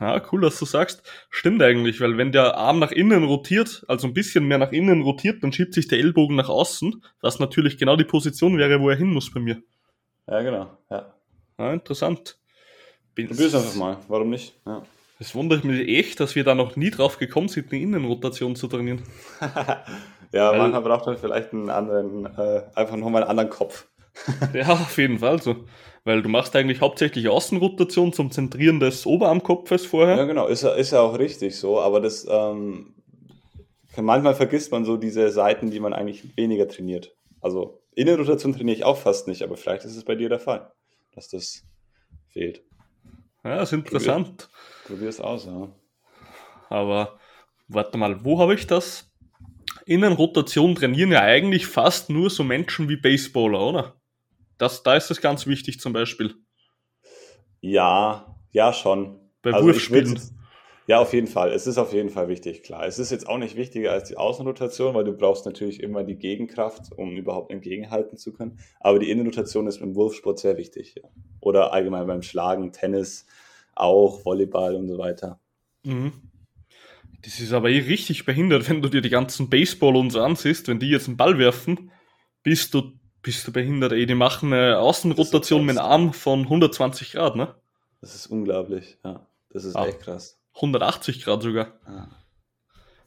Speaker 1: Ja, cool, dass du sagst. Stimmt eigentlich, weil wenn der Arm nach innen rotiert, also ein bisschen mehr nach innen rotiert, dann schiebt sich der Ellbogen nach außen, was natürlich genau die Position wäre, wo er hin muss bei mir.
Speaker 2: Ja, genau, ja.
Speaker 1: Ja, interessant.
Speaker 2: Probier's einfach mal, warum nicht?
Speaker 1: Ja. Es wundert mich echt, dass wir da noch nie drauf gekommen sind, eine Innenrotation zu trainieren.
Speaker 2: ja, Weil, manchmal braucht man vielleicht einen anderen, äh, einfach nochmal einen anderen Kopf.
Speaker 1: Ja, auf jeden Fall so. Weil du machst eigentlich hauptsächlich Außenrotation zum Zentrieren des Oberarmkopfes vorher.
Speaker 2: Ja, genau, ist, ist ja auch richtig so, aber das ähm, manchmal vergisst man so diese Seiten, die man eigentlich weniger trainiert. Also Innenrotation trainiere ich auch fast nicht, aber vielleicht ist es bei dir der Fall dass das fehlt.
Speaker 1: Ja, ist interessant.
Speaker 2: Probier es aus, ja.
Speaker 1: Aber warte mal, wo habe ich das? Innenrotation trainieren ja eigentlich fast nur so Menschen wie Baseballer, oder? Das, da ist das ganz wichtig zum Beispiel.
Speaker 2: Ja, ja schon.
Speaker 1: Bei also Wurfspielen.
Speaker 2: Ja, auf jeden Fall. Es ist auf jeden Fall wichtig, klar. Es ist jetzt auch nicht wichtiger als die Außenrotation, weil du brauchst natürlich immer die Gegenkraft, um überhaupt entgegenhalten zu können. Aber die Innenrotation ist beim Wurfsport sehr wichtig. Ja. Oder allgemein beim Schlagen, Tennis, auch Volleyball und so weiter. Mhm.
Speaker 1: Das ist aber eh richtig behindert, wenn du dir die ganzen Baseball und so ansiehst, wenn die jetzt einen Ball werfen, bist du, bist du behindert. Ey, die machen eine Außenrotation mit einem Arm von 120 Grad, ne?
Speaker 2: Das ist unglaublich, ja. Das ist ah. echt krass.
Speaker 1: 180 Grad sogar.
Speaker 2: Ah.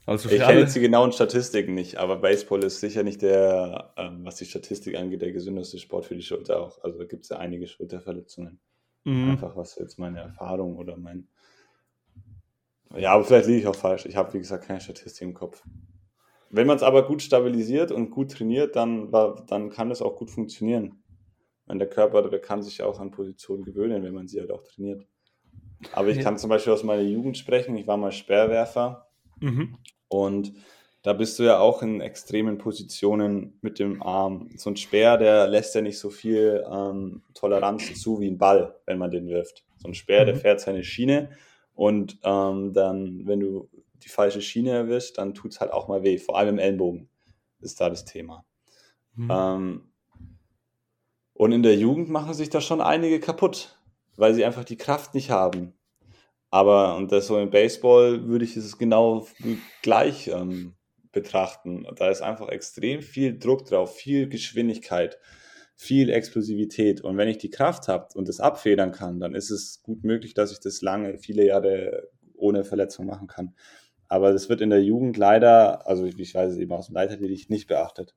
Speaker 2: Also ich kenne jetzt die genauen Statistiken nicht, aber Baseball ist sicher nicht der, ähm, was die Statistik angeht, der gesündeste Sport für die Schulter auch. Also da gibt es ja einige Schulterverletzungen. Mhm. Einfach was jetzt meine Erfahrung oder mein. Ja, aber vielleicht liege ich auch falsch. Ich habe, wie gesagt, keine Statistik im Kopf. Wenn man es aber gut stabilisiert und gut trainiert, dann, dann kann es auch gut funktionieren. Und der Körper der kann sich auch an Positionen gewöhnen, wenn man sie halt auch trainiert. Aber ich kann zum Beispiel aus meiner Jugend sprechen. Ich war mal Speerwerfer. Mhm. Und da bist du ja auch in extremen Positionen mit dem Arm. So ein Speer, der lässt ja nicht so viel ähm, Toleranz zu wie ein Ball, wenn man den wirft. So ein Speer, mhm. der fährt seine Schiene und ähm, dann, wenn du die falsche Schiene erwischst, dann tut es halt auch mal weh. Vor allem im Ellenbogen ist da das Thema. Mhm. Ähm, und in der Jugend machen sich da schon einige kaputt weil sie einfach die Kraft nicht haben. Aber, und das so im Baseball würde ich es genau gleich ähm, betrachten. Da ist einfach extrem viel Druck drauf, viel Geschwindigkeit, viel Explosivität. Und wenn ich die Kraft habe und das abfedern kann, dann ist es gut möglich, dass ich das lange, viele Jahre ohne Verletzung machen kann. Aber das wird in der Jugend leider, also ich weiß es eben aus dem Leiterlied, nicht beachtet.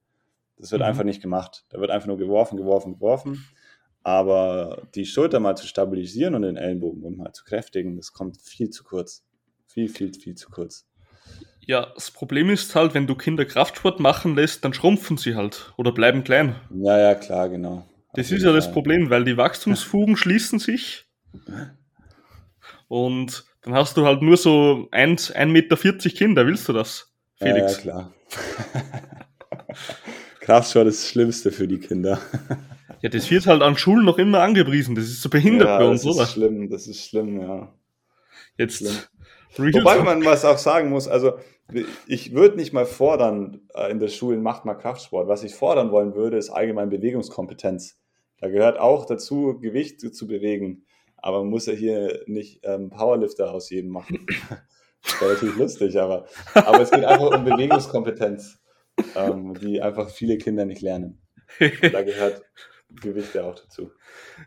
Speaker 2: Das wird mhm. einfach nicht gemacht. Da wird einfach nur geworfen, geworfen, geworfen. Aber die Schulter mal zu stabilisieren und den Ellenbogen und mal zu kräftigen, das kommt viel zu kurz. Viel, viel, viel zu kurz.
Speaker 1: Ja, das Problem ist halt, wenn du Kinder Kraftsport machen lässt, dann schrumpfen sie halt oder bleiben klein.
Speaker 2: Ja, ja, klar, genau.
Speaker 1: Das ist ja das Problem, weil die Wachstumsfugen schließen sich und dann hast du halt nur so 1,40 Meter Kinder. Willst du das,
Speaker 2: Felix? Ja, ja klar. Kraftsport ist das Schlimmste für die Kinder.
Speaker 1: Ja, das wird halt an Schulen noch immer angepriesen. Das ist so behindert ja, bei uns,
Speaker 2: oder?
Speaker 1: Das
Speaker 2: ist schlimm, das ist schlimm, ja.
Speaker 1: Jetzt.
Speaker 2: Schlimm. Wobei man was auch sagen muss, also ich würde nicht mal fordern, äh, in der Schulen macht mal Kraftsport. Was ich fordern wollen würde, ist allgemein Bewegungskompetenz. Da gehört auch dazu, Gewicht zu bewegen. Aber man muss ja hier nicht ähm, Powerlifter aus jedem machen. das wäre natürlich lustig, aber, aber es geht einfach um Bewegungskompetenz, ähm, die einfach viele Kinder nicht lernen. Und da gehört Gewicht ja auch dazu.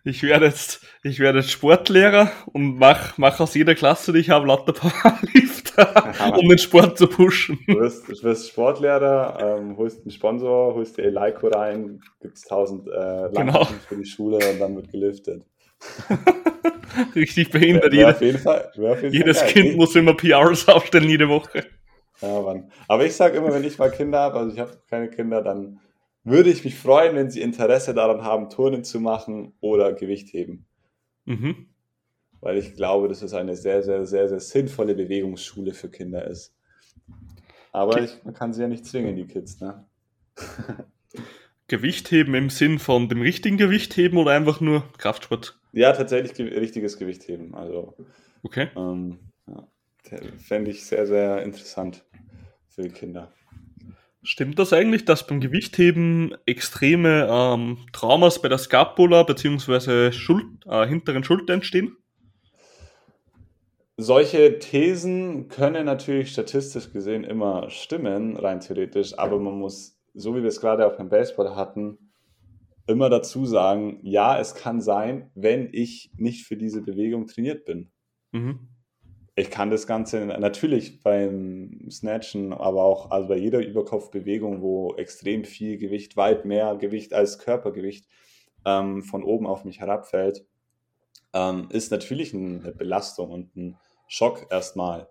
Speaker 1: Ich werde jetzt, ich werde jetzt Sportlehrer und mach, mach aus jeder Klasse, die ich habe, lauter Powerlifter, um den Sport zu pushen.
Speaker 2: Du wirst, du wirst Sportlehrer, ähm, holst einen Sponsor, holst dir Eleiko rein, gibt's tausend äh, genau. für die Schule und dann wird geliftet.
Speaker 1: Richtig behindert. Wär, wär auf jeden Fall, auf jeden jedes Fall Kind muss immer PRs aufstellen jede Woche.
Speaker 2: Ja, Mann. Aber ich sage immer, wenn ich mal Kinder habe, also ich habe keine Kinder, dann würde ich mich freuen, wenn Sie Interesse daran haben, Turnen zu machen oder Gewichtheben. Mhm. Weil ich glaube, dass es eine sehr, sehr, sehr, sehr sinnvolle Bewegungsschule für Kinder ist. Aber ich, man kann sie ja nicht zwingen, die Kids, ne?
Speaker 1: Gewichtheben im Sinn von dem richtigen Gewichtheben oder einfach nur Kraftsport?
Speaker 2: Ja, tatsächlich ge richtiges Gewichtheben. Also,
Speaker 1: okay.
Speaker 2: Ähm, ja, Fände ich sehr, sehr interessant für die Kinder.
Speaker 1: Stimmt das eigentlich, dass beim Gewichtheben extreme ähm, Traumas bei der Scapula bzw. Schul äh, hinteren Schulter entstehen?
Speaker 2: Solche Thesen können natürlich statistisch gesehen immer stimmen, rein theoretisch, aber man muss, so wie wir es gerade auch beim Baseball hatten, immer dazu sagen, ja, es kann sein, wenn ich nicht für diese Bewegung trainiert bin. Mhm ich kann das Ganze natürlich beim Snatchen, aber auch also bei jeder Überkopfbewegung, wo extrem viel Gewicht, weit mehr Gewicht als Körpergewicht ähm, von oben auf mich herabfällt, ähm, ist natürlich eine Belastung und ein Schock erstmal.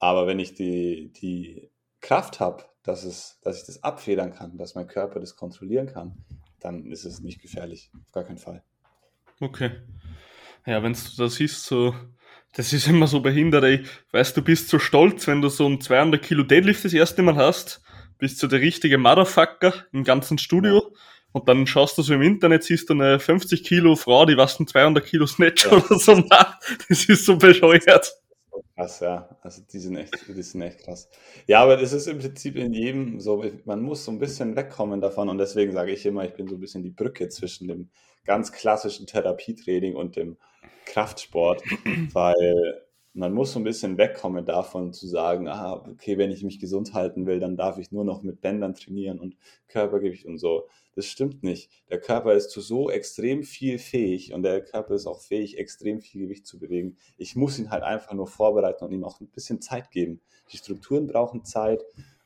Speaker 2: Aber wenn ich die, die Kraft habe, dass, es, dass ich das abfedern kann, dass mein Körper das kontrollieren kann, dann ist es nicht gefährlich. Auf gar keinen Fall.
Speaker 1: Okay. Ja, wenn du das siehst, so das ist immer so behindert, ey. Weißt du, bist so stolz, wenn du so ein 200 Kilo Deadlift das erste Mal hast. Bist du der richtige Motherfucker im ganzen Studio. Und dann schaust du so im Internet, siehst du eine 50 Kilo Frau, die was ein 200 Kilo Snatch ja. oder so macht. Das ist so bescheuert.
Speaker 2: Krass, ja. Also die sind echt, die sind echt krass. Ja, aber das ist im Prinzip in jedem so, man muss so ein bisschen wegkommen davon und deswegen sage ich immer, ich bin so ein bisschen die Brücke zwischen dem ganz klassischen Therapietraining und dem Kraftsport, weil man muss so ein bisschen wegkommen davon zu sagen, ah, okay, wenn ich mich gesund halten will, dann darf ich nur noch mit Bändern trainieren und Körpergewicht und so. Das stimmt nicht. Der Körper ist zu so extrem viel fähig und der Körper ist auch fähig, extrem viel Gewicht zu bewegen. Ich muss ihn halt einfach nur vorbereiten und ihm auch ein bisschen Zeit geben. Die Strukturen brauchen Zeit,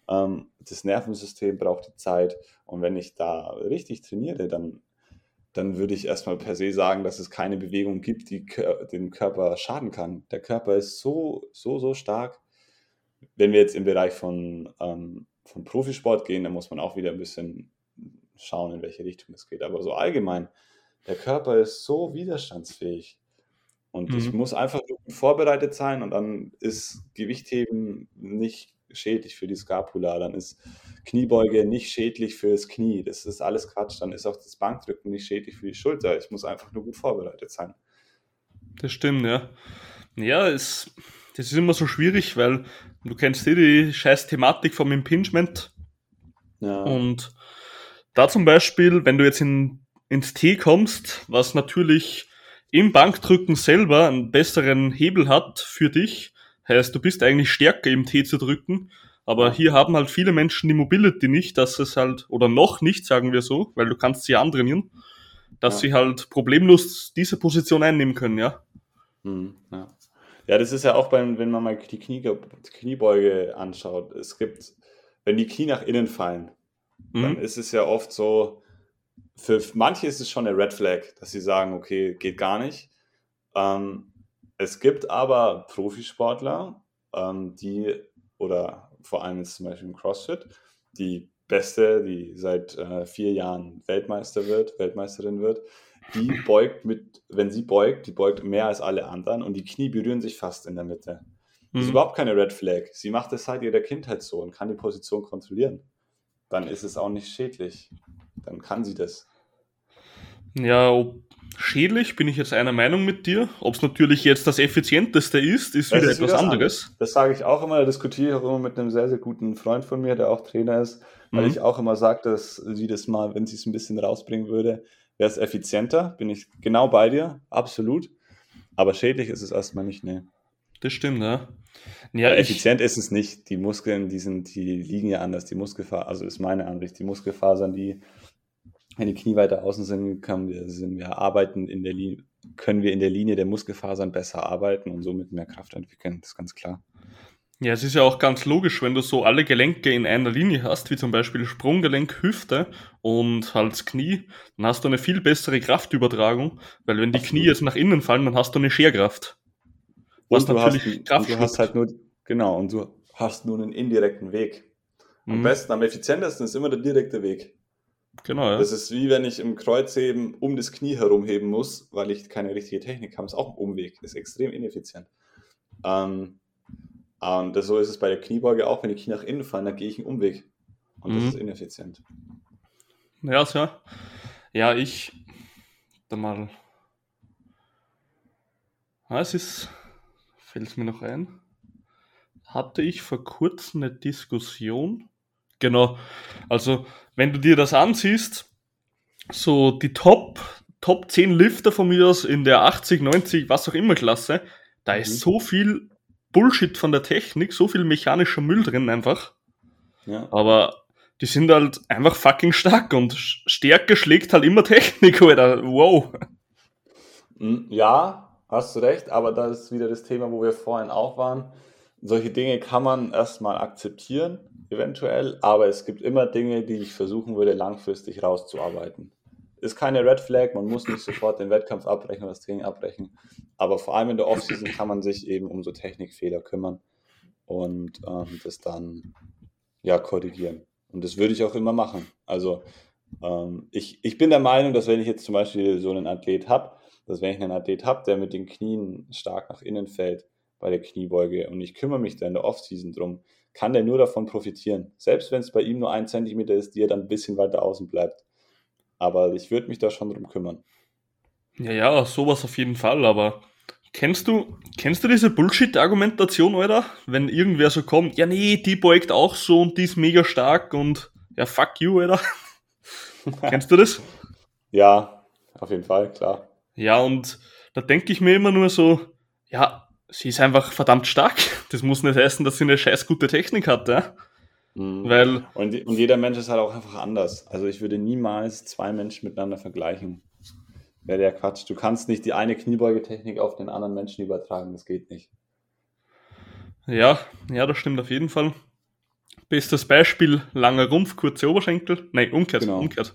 Speaker 2: ähm, das Nervensystem braucht die Zeit und wenn ich da richtig trainiere, dann dann würde ich erstmal per se sagen, dass es keine Bewegung gibt, die dem Körper schaden kann. Der Körper ist so, so, so stark. Wenn wir jetzt im Bereich von, ähm, von Profisport gehen, dann muss man auch wieder ein bisschen schauen, in welche Richtung es geht. Aber so allgemein, der Körper ist so widerstandsfähig. Und mhm. ich muss einfach vorbereitet sein und dann ist Gewichtheben nicht schädlich für die Scapula, dann ist Kniebeuge nicht schädlich fürs Knie. Das ist alles Quatsch. Dann ist auch das Bankdrücken nicht schädlich für die Schulter. Ich muss einfach nur gut vorbereitet sein.
Speaker 1: Das stimmt, ja. Ja, es, das ist immer so schwierig, weil du kennst eh die scheiß Thematik vom Impingement. Ja. Und da zum Beispiel, wenn du jetzt in, ins T kommst, was natürlich im Bankdrücken selber einen besseren Hebel hat für dich, heißt, du bist eigentlich stärker im T zu drücken, aber hier haben halt viele Menschen die Mobility nicht, dass es halt, oder noch nicht, sagen wir so, weil du kannst sie antrainieren, dass ja. sie halt problemlos diese Position einnehmen können, ja.
Speaker 2: Hm, ja. Ja, das ist ja auch beim, wenn man mal die Knie, Kniebeuge anschaut. Es gibt, wenn die Knie nach innen fallen, mhm. dann ist es ja oft so, für manche ist es schon eine Red Flag, dass sie sagen, okay, geht gar nicht. Ähm, es gibt aber Profisportler, ähm, die, oder vor allem jetzt zum Beispiel im CrossFit, die Beste, die seit äh, vier Jahren Weltmeister wird, Weltmeisterin wird, die beugt mit, wenn sie beugt, die beugt mehr als alle anderen und die Knie berühren sich fast in der Mitte. Das ist mhm. überhaupt keine Red Flag. Sie macht es seit ihrer Kindheit so und kann die Position kontrollieren. Dann ist es auch nicht schädlich. Dann kann sie das.
Speaker 1: Ja, ob schädlich, bin ich jetzt einer Meinung mit dir. Ob es natürlich jetzt das effizienteste ist, ist wieder ist etwas anderes. anderes.
Speaker 2: Das sage ich auch immer, da diskutiere ich auch immer mit einem sehr, sehr guten Freund von mir, der auch Trainer ist, weil mhm. ich auch immer sage, dass sie das mal, wenn sie es ein bisschen rausbringen würde, wäre es effizienter. Bin ich genau bei dir, absolut. Aber schädlich ist es erstmal nicht, ne.
Speaker 1: Das stimmt, ne?
Speaker 2: Ja, ja effizient ist es nicht. Die Muskeln, die sind, die liegen ja anders. Die Muskelfasern, also ist meine Ansicht, die Muskelfasern, die wenn die Knie weiter außen sind, können wir, sind wir arbeiten in der Linie, können wir in der Linie der Muskelfasern besser arbeiten und somit mehr Kraft entwickeln. Das ist ganz klar.
Speaker 1: Ja, es ist ja auch ganz logisch, wenn du so alle Gelenke in einer Linie hast, wie zum Beispiel Sprunggelenk, Hüfte und Hals, Knie, dann hast du eine viel bessere Kraftübertragung, weil wenn die Absolut. Knie jetzt nach innen fallen, dann hast du eine Scherkraft.
Speaker 2: Was und natürlich hast, Kraft und du hast halt nur, genau, und du hast nur einen indirekten Weg. Am mhm. besten, am effizientesten ist immer der direkte Weg. Genau, ja. Das ist wie wenn ich im Kreuzheben um das Knie herumheben muss, weil ich keine richtige Technik habe. Das ist auch ein Umweg. Das ist extrem ineffizient. Ähm, und das, so ist es bei der Kniebeuge auch. Wenn die Knie nach innen fallen, dann gehe ich einen Umweg. Und das mhm. ist ineffizient.
Speaker 1: Ja, so. Ja, ich. Da mal. Ah, es ist. Fällt es mir noch ein. Hatte ich vor kurzem eine Diskussion Genau. Also, wenn du dir das ansiehst, so die Top, Top 10 Lifter von mir aus in der 80, 90, was auch immer Klasse, da ist mhm. so viel Bullshit von der Technik, so viel mechanischer Müll drin einfach. Ja. Aber die sind halt einfach fucking stark und Stärke schlägt halt immer Technik, oder wow.
Speaker 2: Hm, ja, hast du recht, aber das ist wieder das Thema, wo wir vorhin auch waren. Solche Dinge kann man erstmal akzeptieren eventuell, aber es gibt immer Dinge, die ich versuchen würde, langfristig rauszuarbeiten. Ist keine Red Flag, man muss nicht sofort den Wettkampf abbrechen oder das Training abbrechen, aber vor allem in der Offseason kann man sich eben um so Technikfehler kümmern und ähm, das dann ja korrigieren. Und das würde ich auch immer machen. Also ähm, ich, ich bin der Meinung, dass wenn ich jetzt zum Beispiel so einen Athlet habe, dass wenn ich einen Athlet habe, der mit den Knien stark nach innen fällt bei der Kniebeuge und ich kümmere mich da in der Offseason drum, kann der nur davon profitieren. Selbst wenn es bei ihm nur ein Zentimeter ist, die er dann ein bisschen weiter außen bleibt. Aber ich würde mich da schon drum kümmern.
Speaker 1: Ja, ja, sowas auf jeden Fall, aber Kennst du, kennst du diese Bullshit-Argumentation, Alter? Wenn irgendwer so kommt, ja nee, die beugt auch so und die ist mega stark und ja, fuck you, Alter. kennst du das?
Speaker 2: Ja, auf jeden Fall, klar.
Speaker 1: Ja, und da denke ich mir immer nur so, ja, sie ist einfach verdammt stark. Das muss nicht heißen, dass sie eine scheiß gute Technik hat, ja?
Speaker 2: Mhm. Weil und, und jeder Mensch ist halt auch einfach anders. Also ich würde niemals zwei Menschen miteinander vergleichen. Wäre der Quatsch. Du kannst nicht die eine Kniebeugetechnik auf den anderen Menschen übertragen. Das geht nicht.
Speaker 1: Ja, ja, das stimmt auf jeden Fall. Bestes Beispiel, langer Rumpf, kurze Oberschenkel. Nein, umgekehrt, genau. umgekehrt.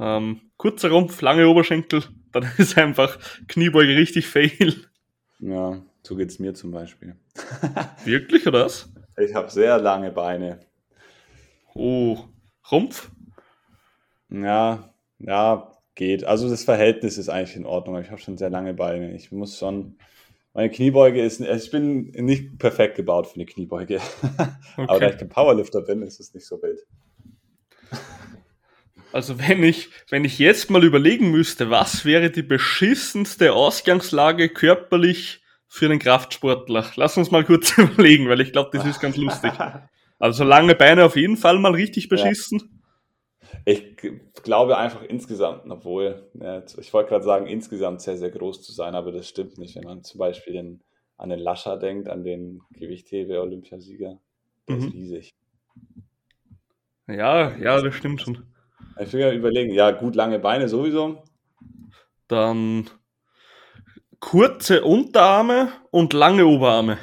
Speaker 1: Ähm, kurzer Rumpf, lange Oberschenkel, dann ist einfach Kniebeuge richtig fail.
Speaker 2: Ja, so geht es mir zum Beispiel.
Speaker 1: Wirklich, oder was?
Speaker 2: Ich habe sehr lange Beine.
Speaker 1: Oh, Rumpf?
Speaker 2: Ja, ja, geht. Also das Verhältnis ist eigentlich in Ordnung. Ich habe schon sehr lange Beine. Ich muss schon. Meine Kniebeuge ist. Ich bin nicht perfekt gebaut für eine Kniebeuge. Okay. Aber da ich kein Powerlifter bin, ist es nicht so wild.
Speaker 1: Also wenn ich, wenn ich jetzt mal überlegen müsste, was wäre die beschissenste Ausgangslage körperlich für einen Kraftsportler? Lass uns mal kurz überlegen, weil ich glaube, das ist ganz lustig. Also lange Beine auf jeden Fall mal richtig beschissen.
Speaker 2: Ja. Ich glaube einfach insgesamt, obwohl, ich wollte gerade sagen, insgesamt sehr, sehr groß zu sein, aber das stimmt nicht. Wenn man zum Beispiel den, an den Lascher denkt, an den Gewichthebe-Olympiasieger, der mhm. ist riesig.
Speaker 1: Ja, ja, das stimmt schon.
Speaker 2: Ich will ja überlegen, ja, gut lange Beine sowieso.
Speaker 1: Dann kurze Unterarme und lange Oberarme.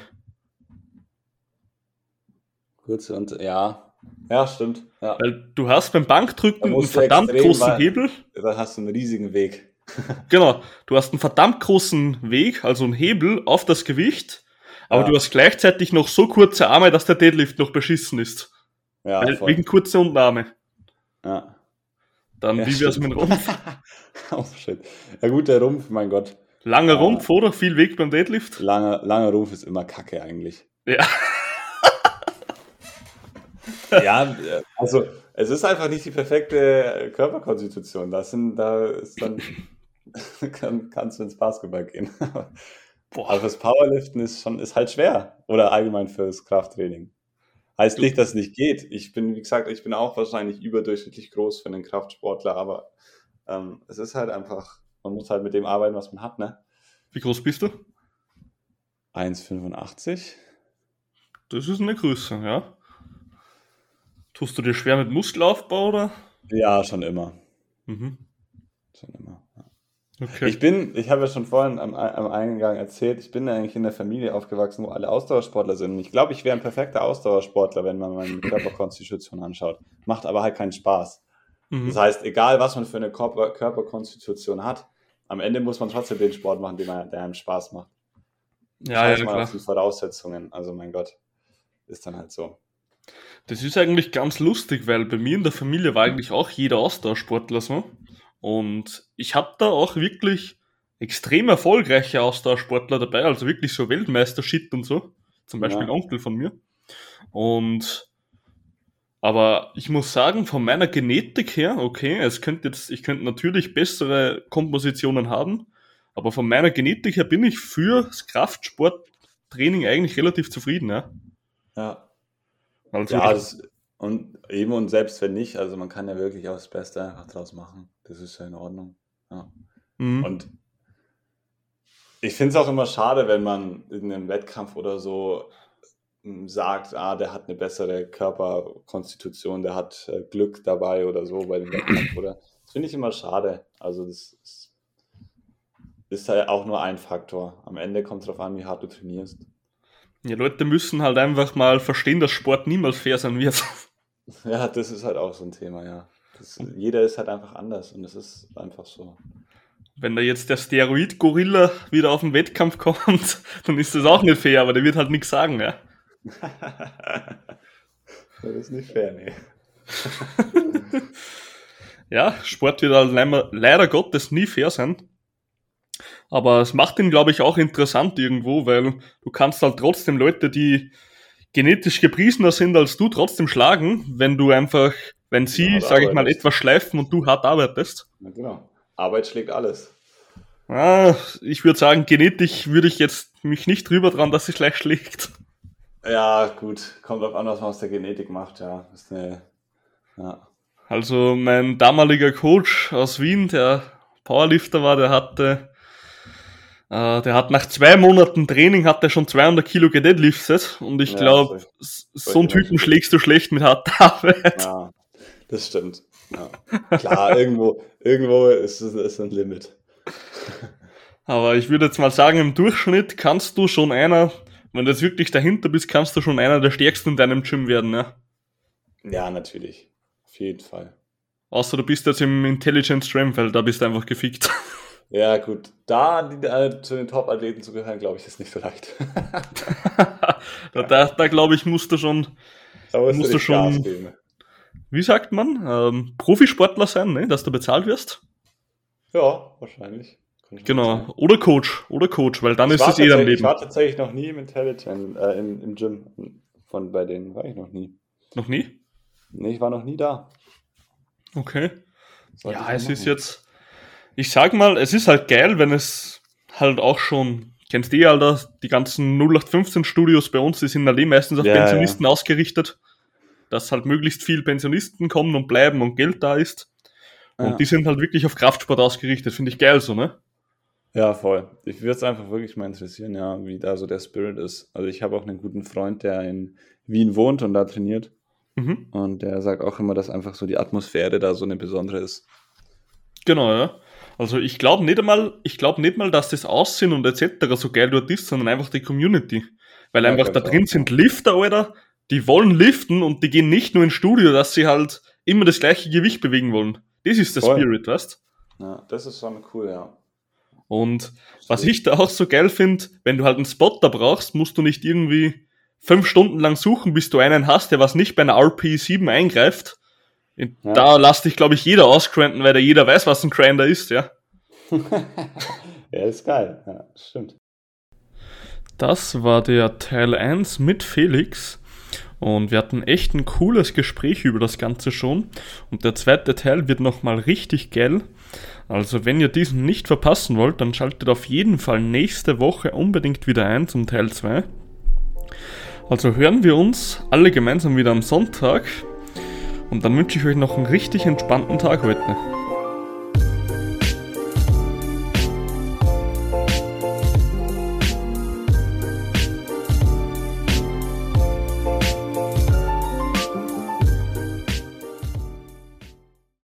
Speaker 2: Kurze und ja, ja, stimmt. Ja.
Speaker 1: Weil du hast beim Bankdrücken einen verdammt großen Hebel.
Speaker 2: Da hast du einen riesigen Weg.
Speaker 1: genau, du hast einen verdammt großen Weg, also einen Hebel auf das Gewicht, aber ja. du hast gleichzeitig noch so kurze Arme, dass der Deadlift noch beschissen ist. Ja, Weil, wegen kurzer Unterarme. Ja. Dann ja, wie wär's mit dem Rumpf?
Speaker 2: oh shit. Ja gut, der Rumpf, mein Gott.
Speaker 1: Langer Rumpf, oder? Viel Weg beim Deadlift?
Speaker 2: Langer, langer Rumpf ist immer Kacke eigentlich.
Speaker 1: Ja.
Speaker 2: ja, also es ist einfach nicht die perfekte Körperkonstitution. Das sind, da ist dann kann, kannst du ins Basketball gehen. Boah. Aber fürs Powerliften ist schon ist halt schwer. Oder allgemein fürs Krafttraining. Heißt nicht, dass es nicht geht. Ich bin, wie gesagt, ich bin auch wahrscheinlich überdurchschnittlich groß für einen Kraftsportler, aber ähm, es ist halt einfach, man muss halt mit dem arbeiten, was man hat, ne?
Speaker 1: Wie groß bist du?
Speaker 2: 1,85.
Speaker 1: Das ist eine Größe, ja. Tust du dir schwer mit Muskelaufbau oder?
Speaker 2: Ja, schon immer. Mhm. Schon immer. Ja. Okay. Ich bin, ich habe ja schon vorhin am, am, Eingang erzählt, ich bin eigentlich in der Familie aufgewachsen, wo alle Ausdauersportler sind. Und ich glaube, ich wäre ein perfekter Ausdauersportler, wenn man meine Körperkonstitution anschaut. Macht aber halt keinen Spaß. Mhm. Das heißt, egal was man für eine Körper Körperkonstitution hat, am Ende muss man trotzdem den Sport machen, man, der einem Spaß macht. Ja, ja, mal klar. auf die Voraussetzungen. Also mein Gott, ist dann halt so.
Speaker 1: Das ist eigentlich ganz lustig, weil bei mir in der Familie war eigentlich auch jeder Ausdauersportler so. Und ich habe da auch wirklich extrem erfolgreiche Ausdauersportler dabei, also wirklich so Weltmeister-Shit und so. Zum Beispiel ja. Onkel von mir. Und aber ich muss sagen, von meiner Genetik her, okay, es könnte jetzt, ich könnte natürlich bessere Kompositionen haben, aber von meiner Genetik her bin ich für das Kraftsporttraining eigentlich relativ zufrieden, ja.
Speaker 2: Ja. Also ja, das, und eben und selbst wenn nicht, also man kann ja wirklich auch das Beste einfach draus machen. Das ist ja in Ordnung. Ja. Mhm. Und ich finde es auch immer schade, wenn man in einem Wettkampf oder so sagt, ah, der hat eine bessere Körperkonstitution, der hat äh, Glück dabei oder so bei dem Wettkampf. Oder das finde ich immer schade. Also das ist, ist halt auch nur ein Faktor. Am Ende kommt es darauf an, wie hart du trainierst.
Speaker 1: Ja, Leute müssen halt einfach mal verstehen, dass Sport niemals fair sein wird.
Speaker 2: Ja, das ist halt auch so ein Thema, ja. Das, jeder ist halt einfach anders und es ist einfach so.
Speaker 1: Wenn da jetzt der Steroid-Gorilla wieder auf den Wettkampf kommt, dann ist das auch nicht fair, aber der wird halt nichts sagen, ja.
Speaker 2: das ist nicht fair, nee.
Speaker 1: ja, Sport wird halt leider, leider Gottes nie fair sein. Aber es macht ihn, glaube ich, auch interessant irgendwo, weil du kannst halt trotzdem Leute, die genetisch gepriesener sind als du, trotzdem schlagen, wenn du einfach, wenn sie, ja, sage ich mal, etwas schleifen und du hart arbeitest.
Speaker 2: Ja, genau. Arbeit schlägt alles.
Speaker 1: Ah, ich würde sagen, genetisch würde ich jetzt mich nicht drüber dran, dass sie schlecht schlägt.
Speaker 2: Ja, gut. Kommt auf an, was man aus der Genetik macht, ja. Ist eine,
Speaker 1: ja. Also mein damaliger Coach aus Wien, der Powerlifter war, der hatte, äh, der hat nach zwei Monaten Training hat er schon 200 Kilo gedeadliftet und ich ja, glaube, so einen Typen schlägst du schlecht mit harter Arbeit.
Speaker 2: Ja, das stimmt. Ja. Klar, irgendwo, irgendwo ist es ein Limit.
Speaker 1: Aber ich würde jetzt mal sagen, im Durchschnitt kannst du schon einer, wenn du jetzt wirklich dahinter bist, kannst du schon einer der stärksten in deinem Gym werden, ne?
Speaker 2: Ja, natürlich jeden Fall.
Speaker 1: Außer du bist jetzt im Intelligent Strength, weil da bist du einfach gefickt.
Speaker 2: Ja, gut. Da die, äh, zu den Top-Athleten zu gehören, glaube ich, ist nicht so leicht.
Speaker 1: da, da, da glaube ich, musst du schon. Da musst, musst du schon. Wie sagt man? Ähm, Profisportler sein, ne? dass du bezahlt wirst?
Speaker 2: Ja, wahrscheinlich.
Speaker 1: Genau. Oder Coach. Oder Coach, weil dann ich ist es eh dein Leben.
Speaker 2: Ich war tatsächlich noch nie im Intelligent, äh, im, im Gym. Von bei denen war ich noch nie.
Speaker 1: Noch nie?
Speaker 2: Nee, ich war noch nie da.
Speaker 1: Okay. Sollte ja, es machen. ist jetzt, ich sag mal, es ist halt geil, wenn es halt auch schon, kennst du eh, Alter, die ganzen 0815 Studios bei uns, die sind halt eh meistens auf ja, Pensionisten ja. ausgerichtet, dass halt möglichst viel Pensionisten kommen und bleiben und Geld da ist. Und ja. die sind halt wirklich auf Kraftsport ausgerichtet, finde ich geil so, ne?
Speaker 2: Ja, voll. Ich würde es einfach wirklich mal interessieren, ja, wie da so der Spirit ist. Also ich habe auch einen guten Freund, der in Wien wohnt und da trainiert. Mhm. Und der sagt auch immer, dass einfach so die Atmosphäre da so eine besondere ist.
Speaker 1: Genau, ja. Also ich glaube nicht einmal, ich glaube nicht mal, dass das Aussehen und etc. so geil dort ist, sondern einfach die Community. Weil ja, einfach da drin auch. sind Lifter, Alter, die wollen liften und die gehen nicht nur ins Studio, dass sie halt immer das gleiche Gewicht bewegen wollen. Das ist der Voll. Spirit, weißt
Speaker 2: Ja, das ist schon cool, ja.
Speaker 1: Und was ich da auch so geil finde, wenn du halt einen Spotter brauchst, musst du nicht irgendwie fünf Stunden lang suchen, bis du einen hast, der was nicht bei einer RP7 eingreift. Ja. Da lässt dich, glaube ich, jeder ausgranten, weil da jeder weiß, was ein Grinder ist, ja.
Speaker 2: ja, ist geil. Ja, stimmt.
Speaker 1: Das war der Teil 1 mit Felix. Und wir hatten echt ein cooles Gespräch über das Ganze schon. Und der zweite Teil wird nochmal richtig geil. Also wenn ihr diesen nicht verpassen wollt, dann schaltet auf jeden Fall nächste Woche unbedingt wieder ein zum Teil 2. Also hören wir uns alle gemeinsam wieder am Sonntag und dann wünsche ich euch noch einen richtig entspannten Tag heute.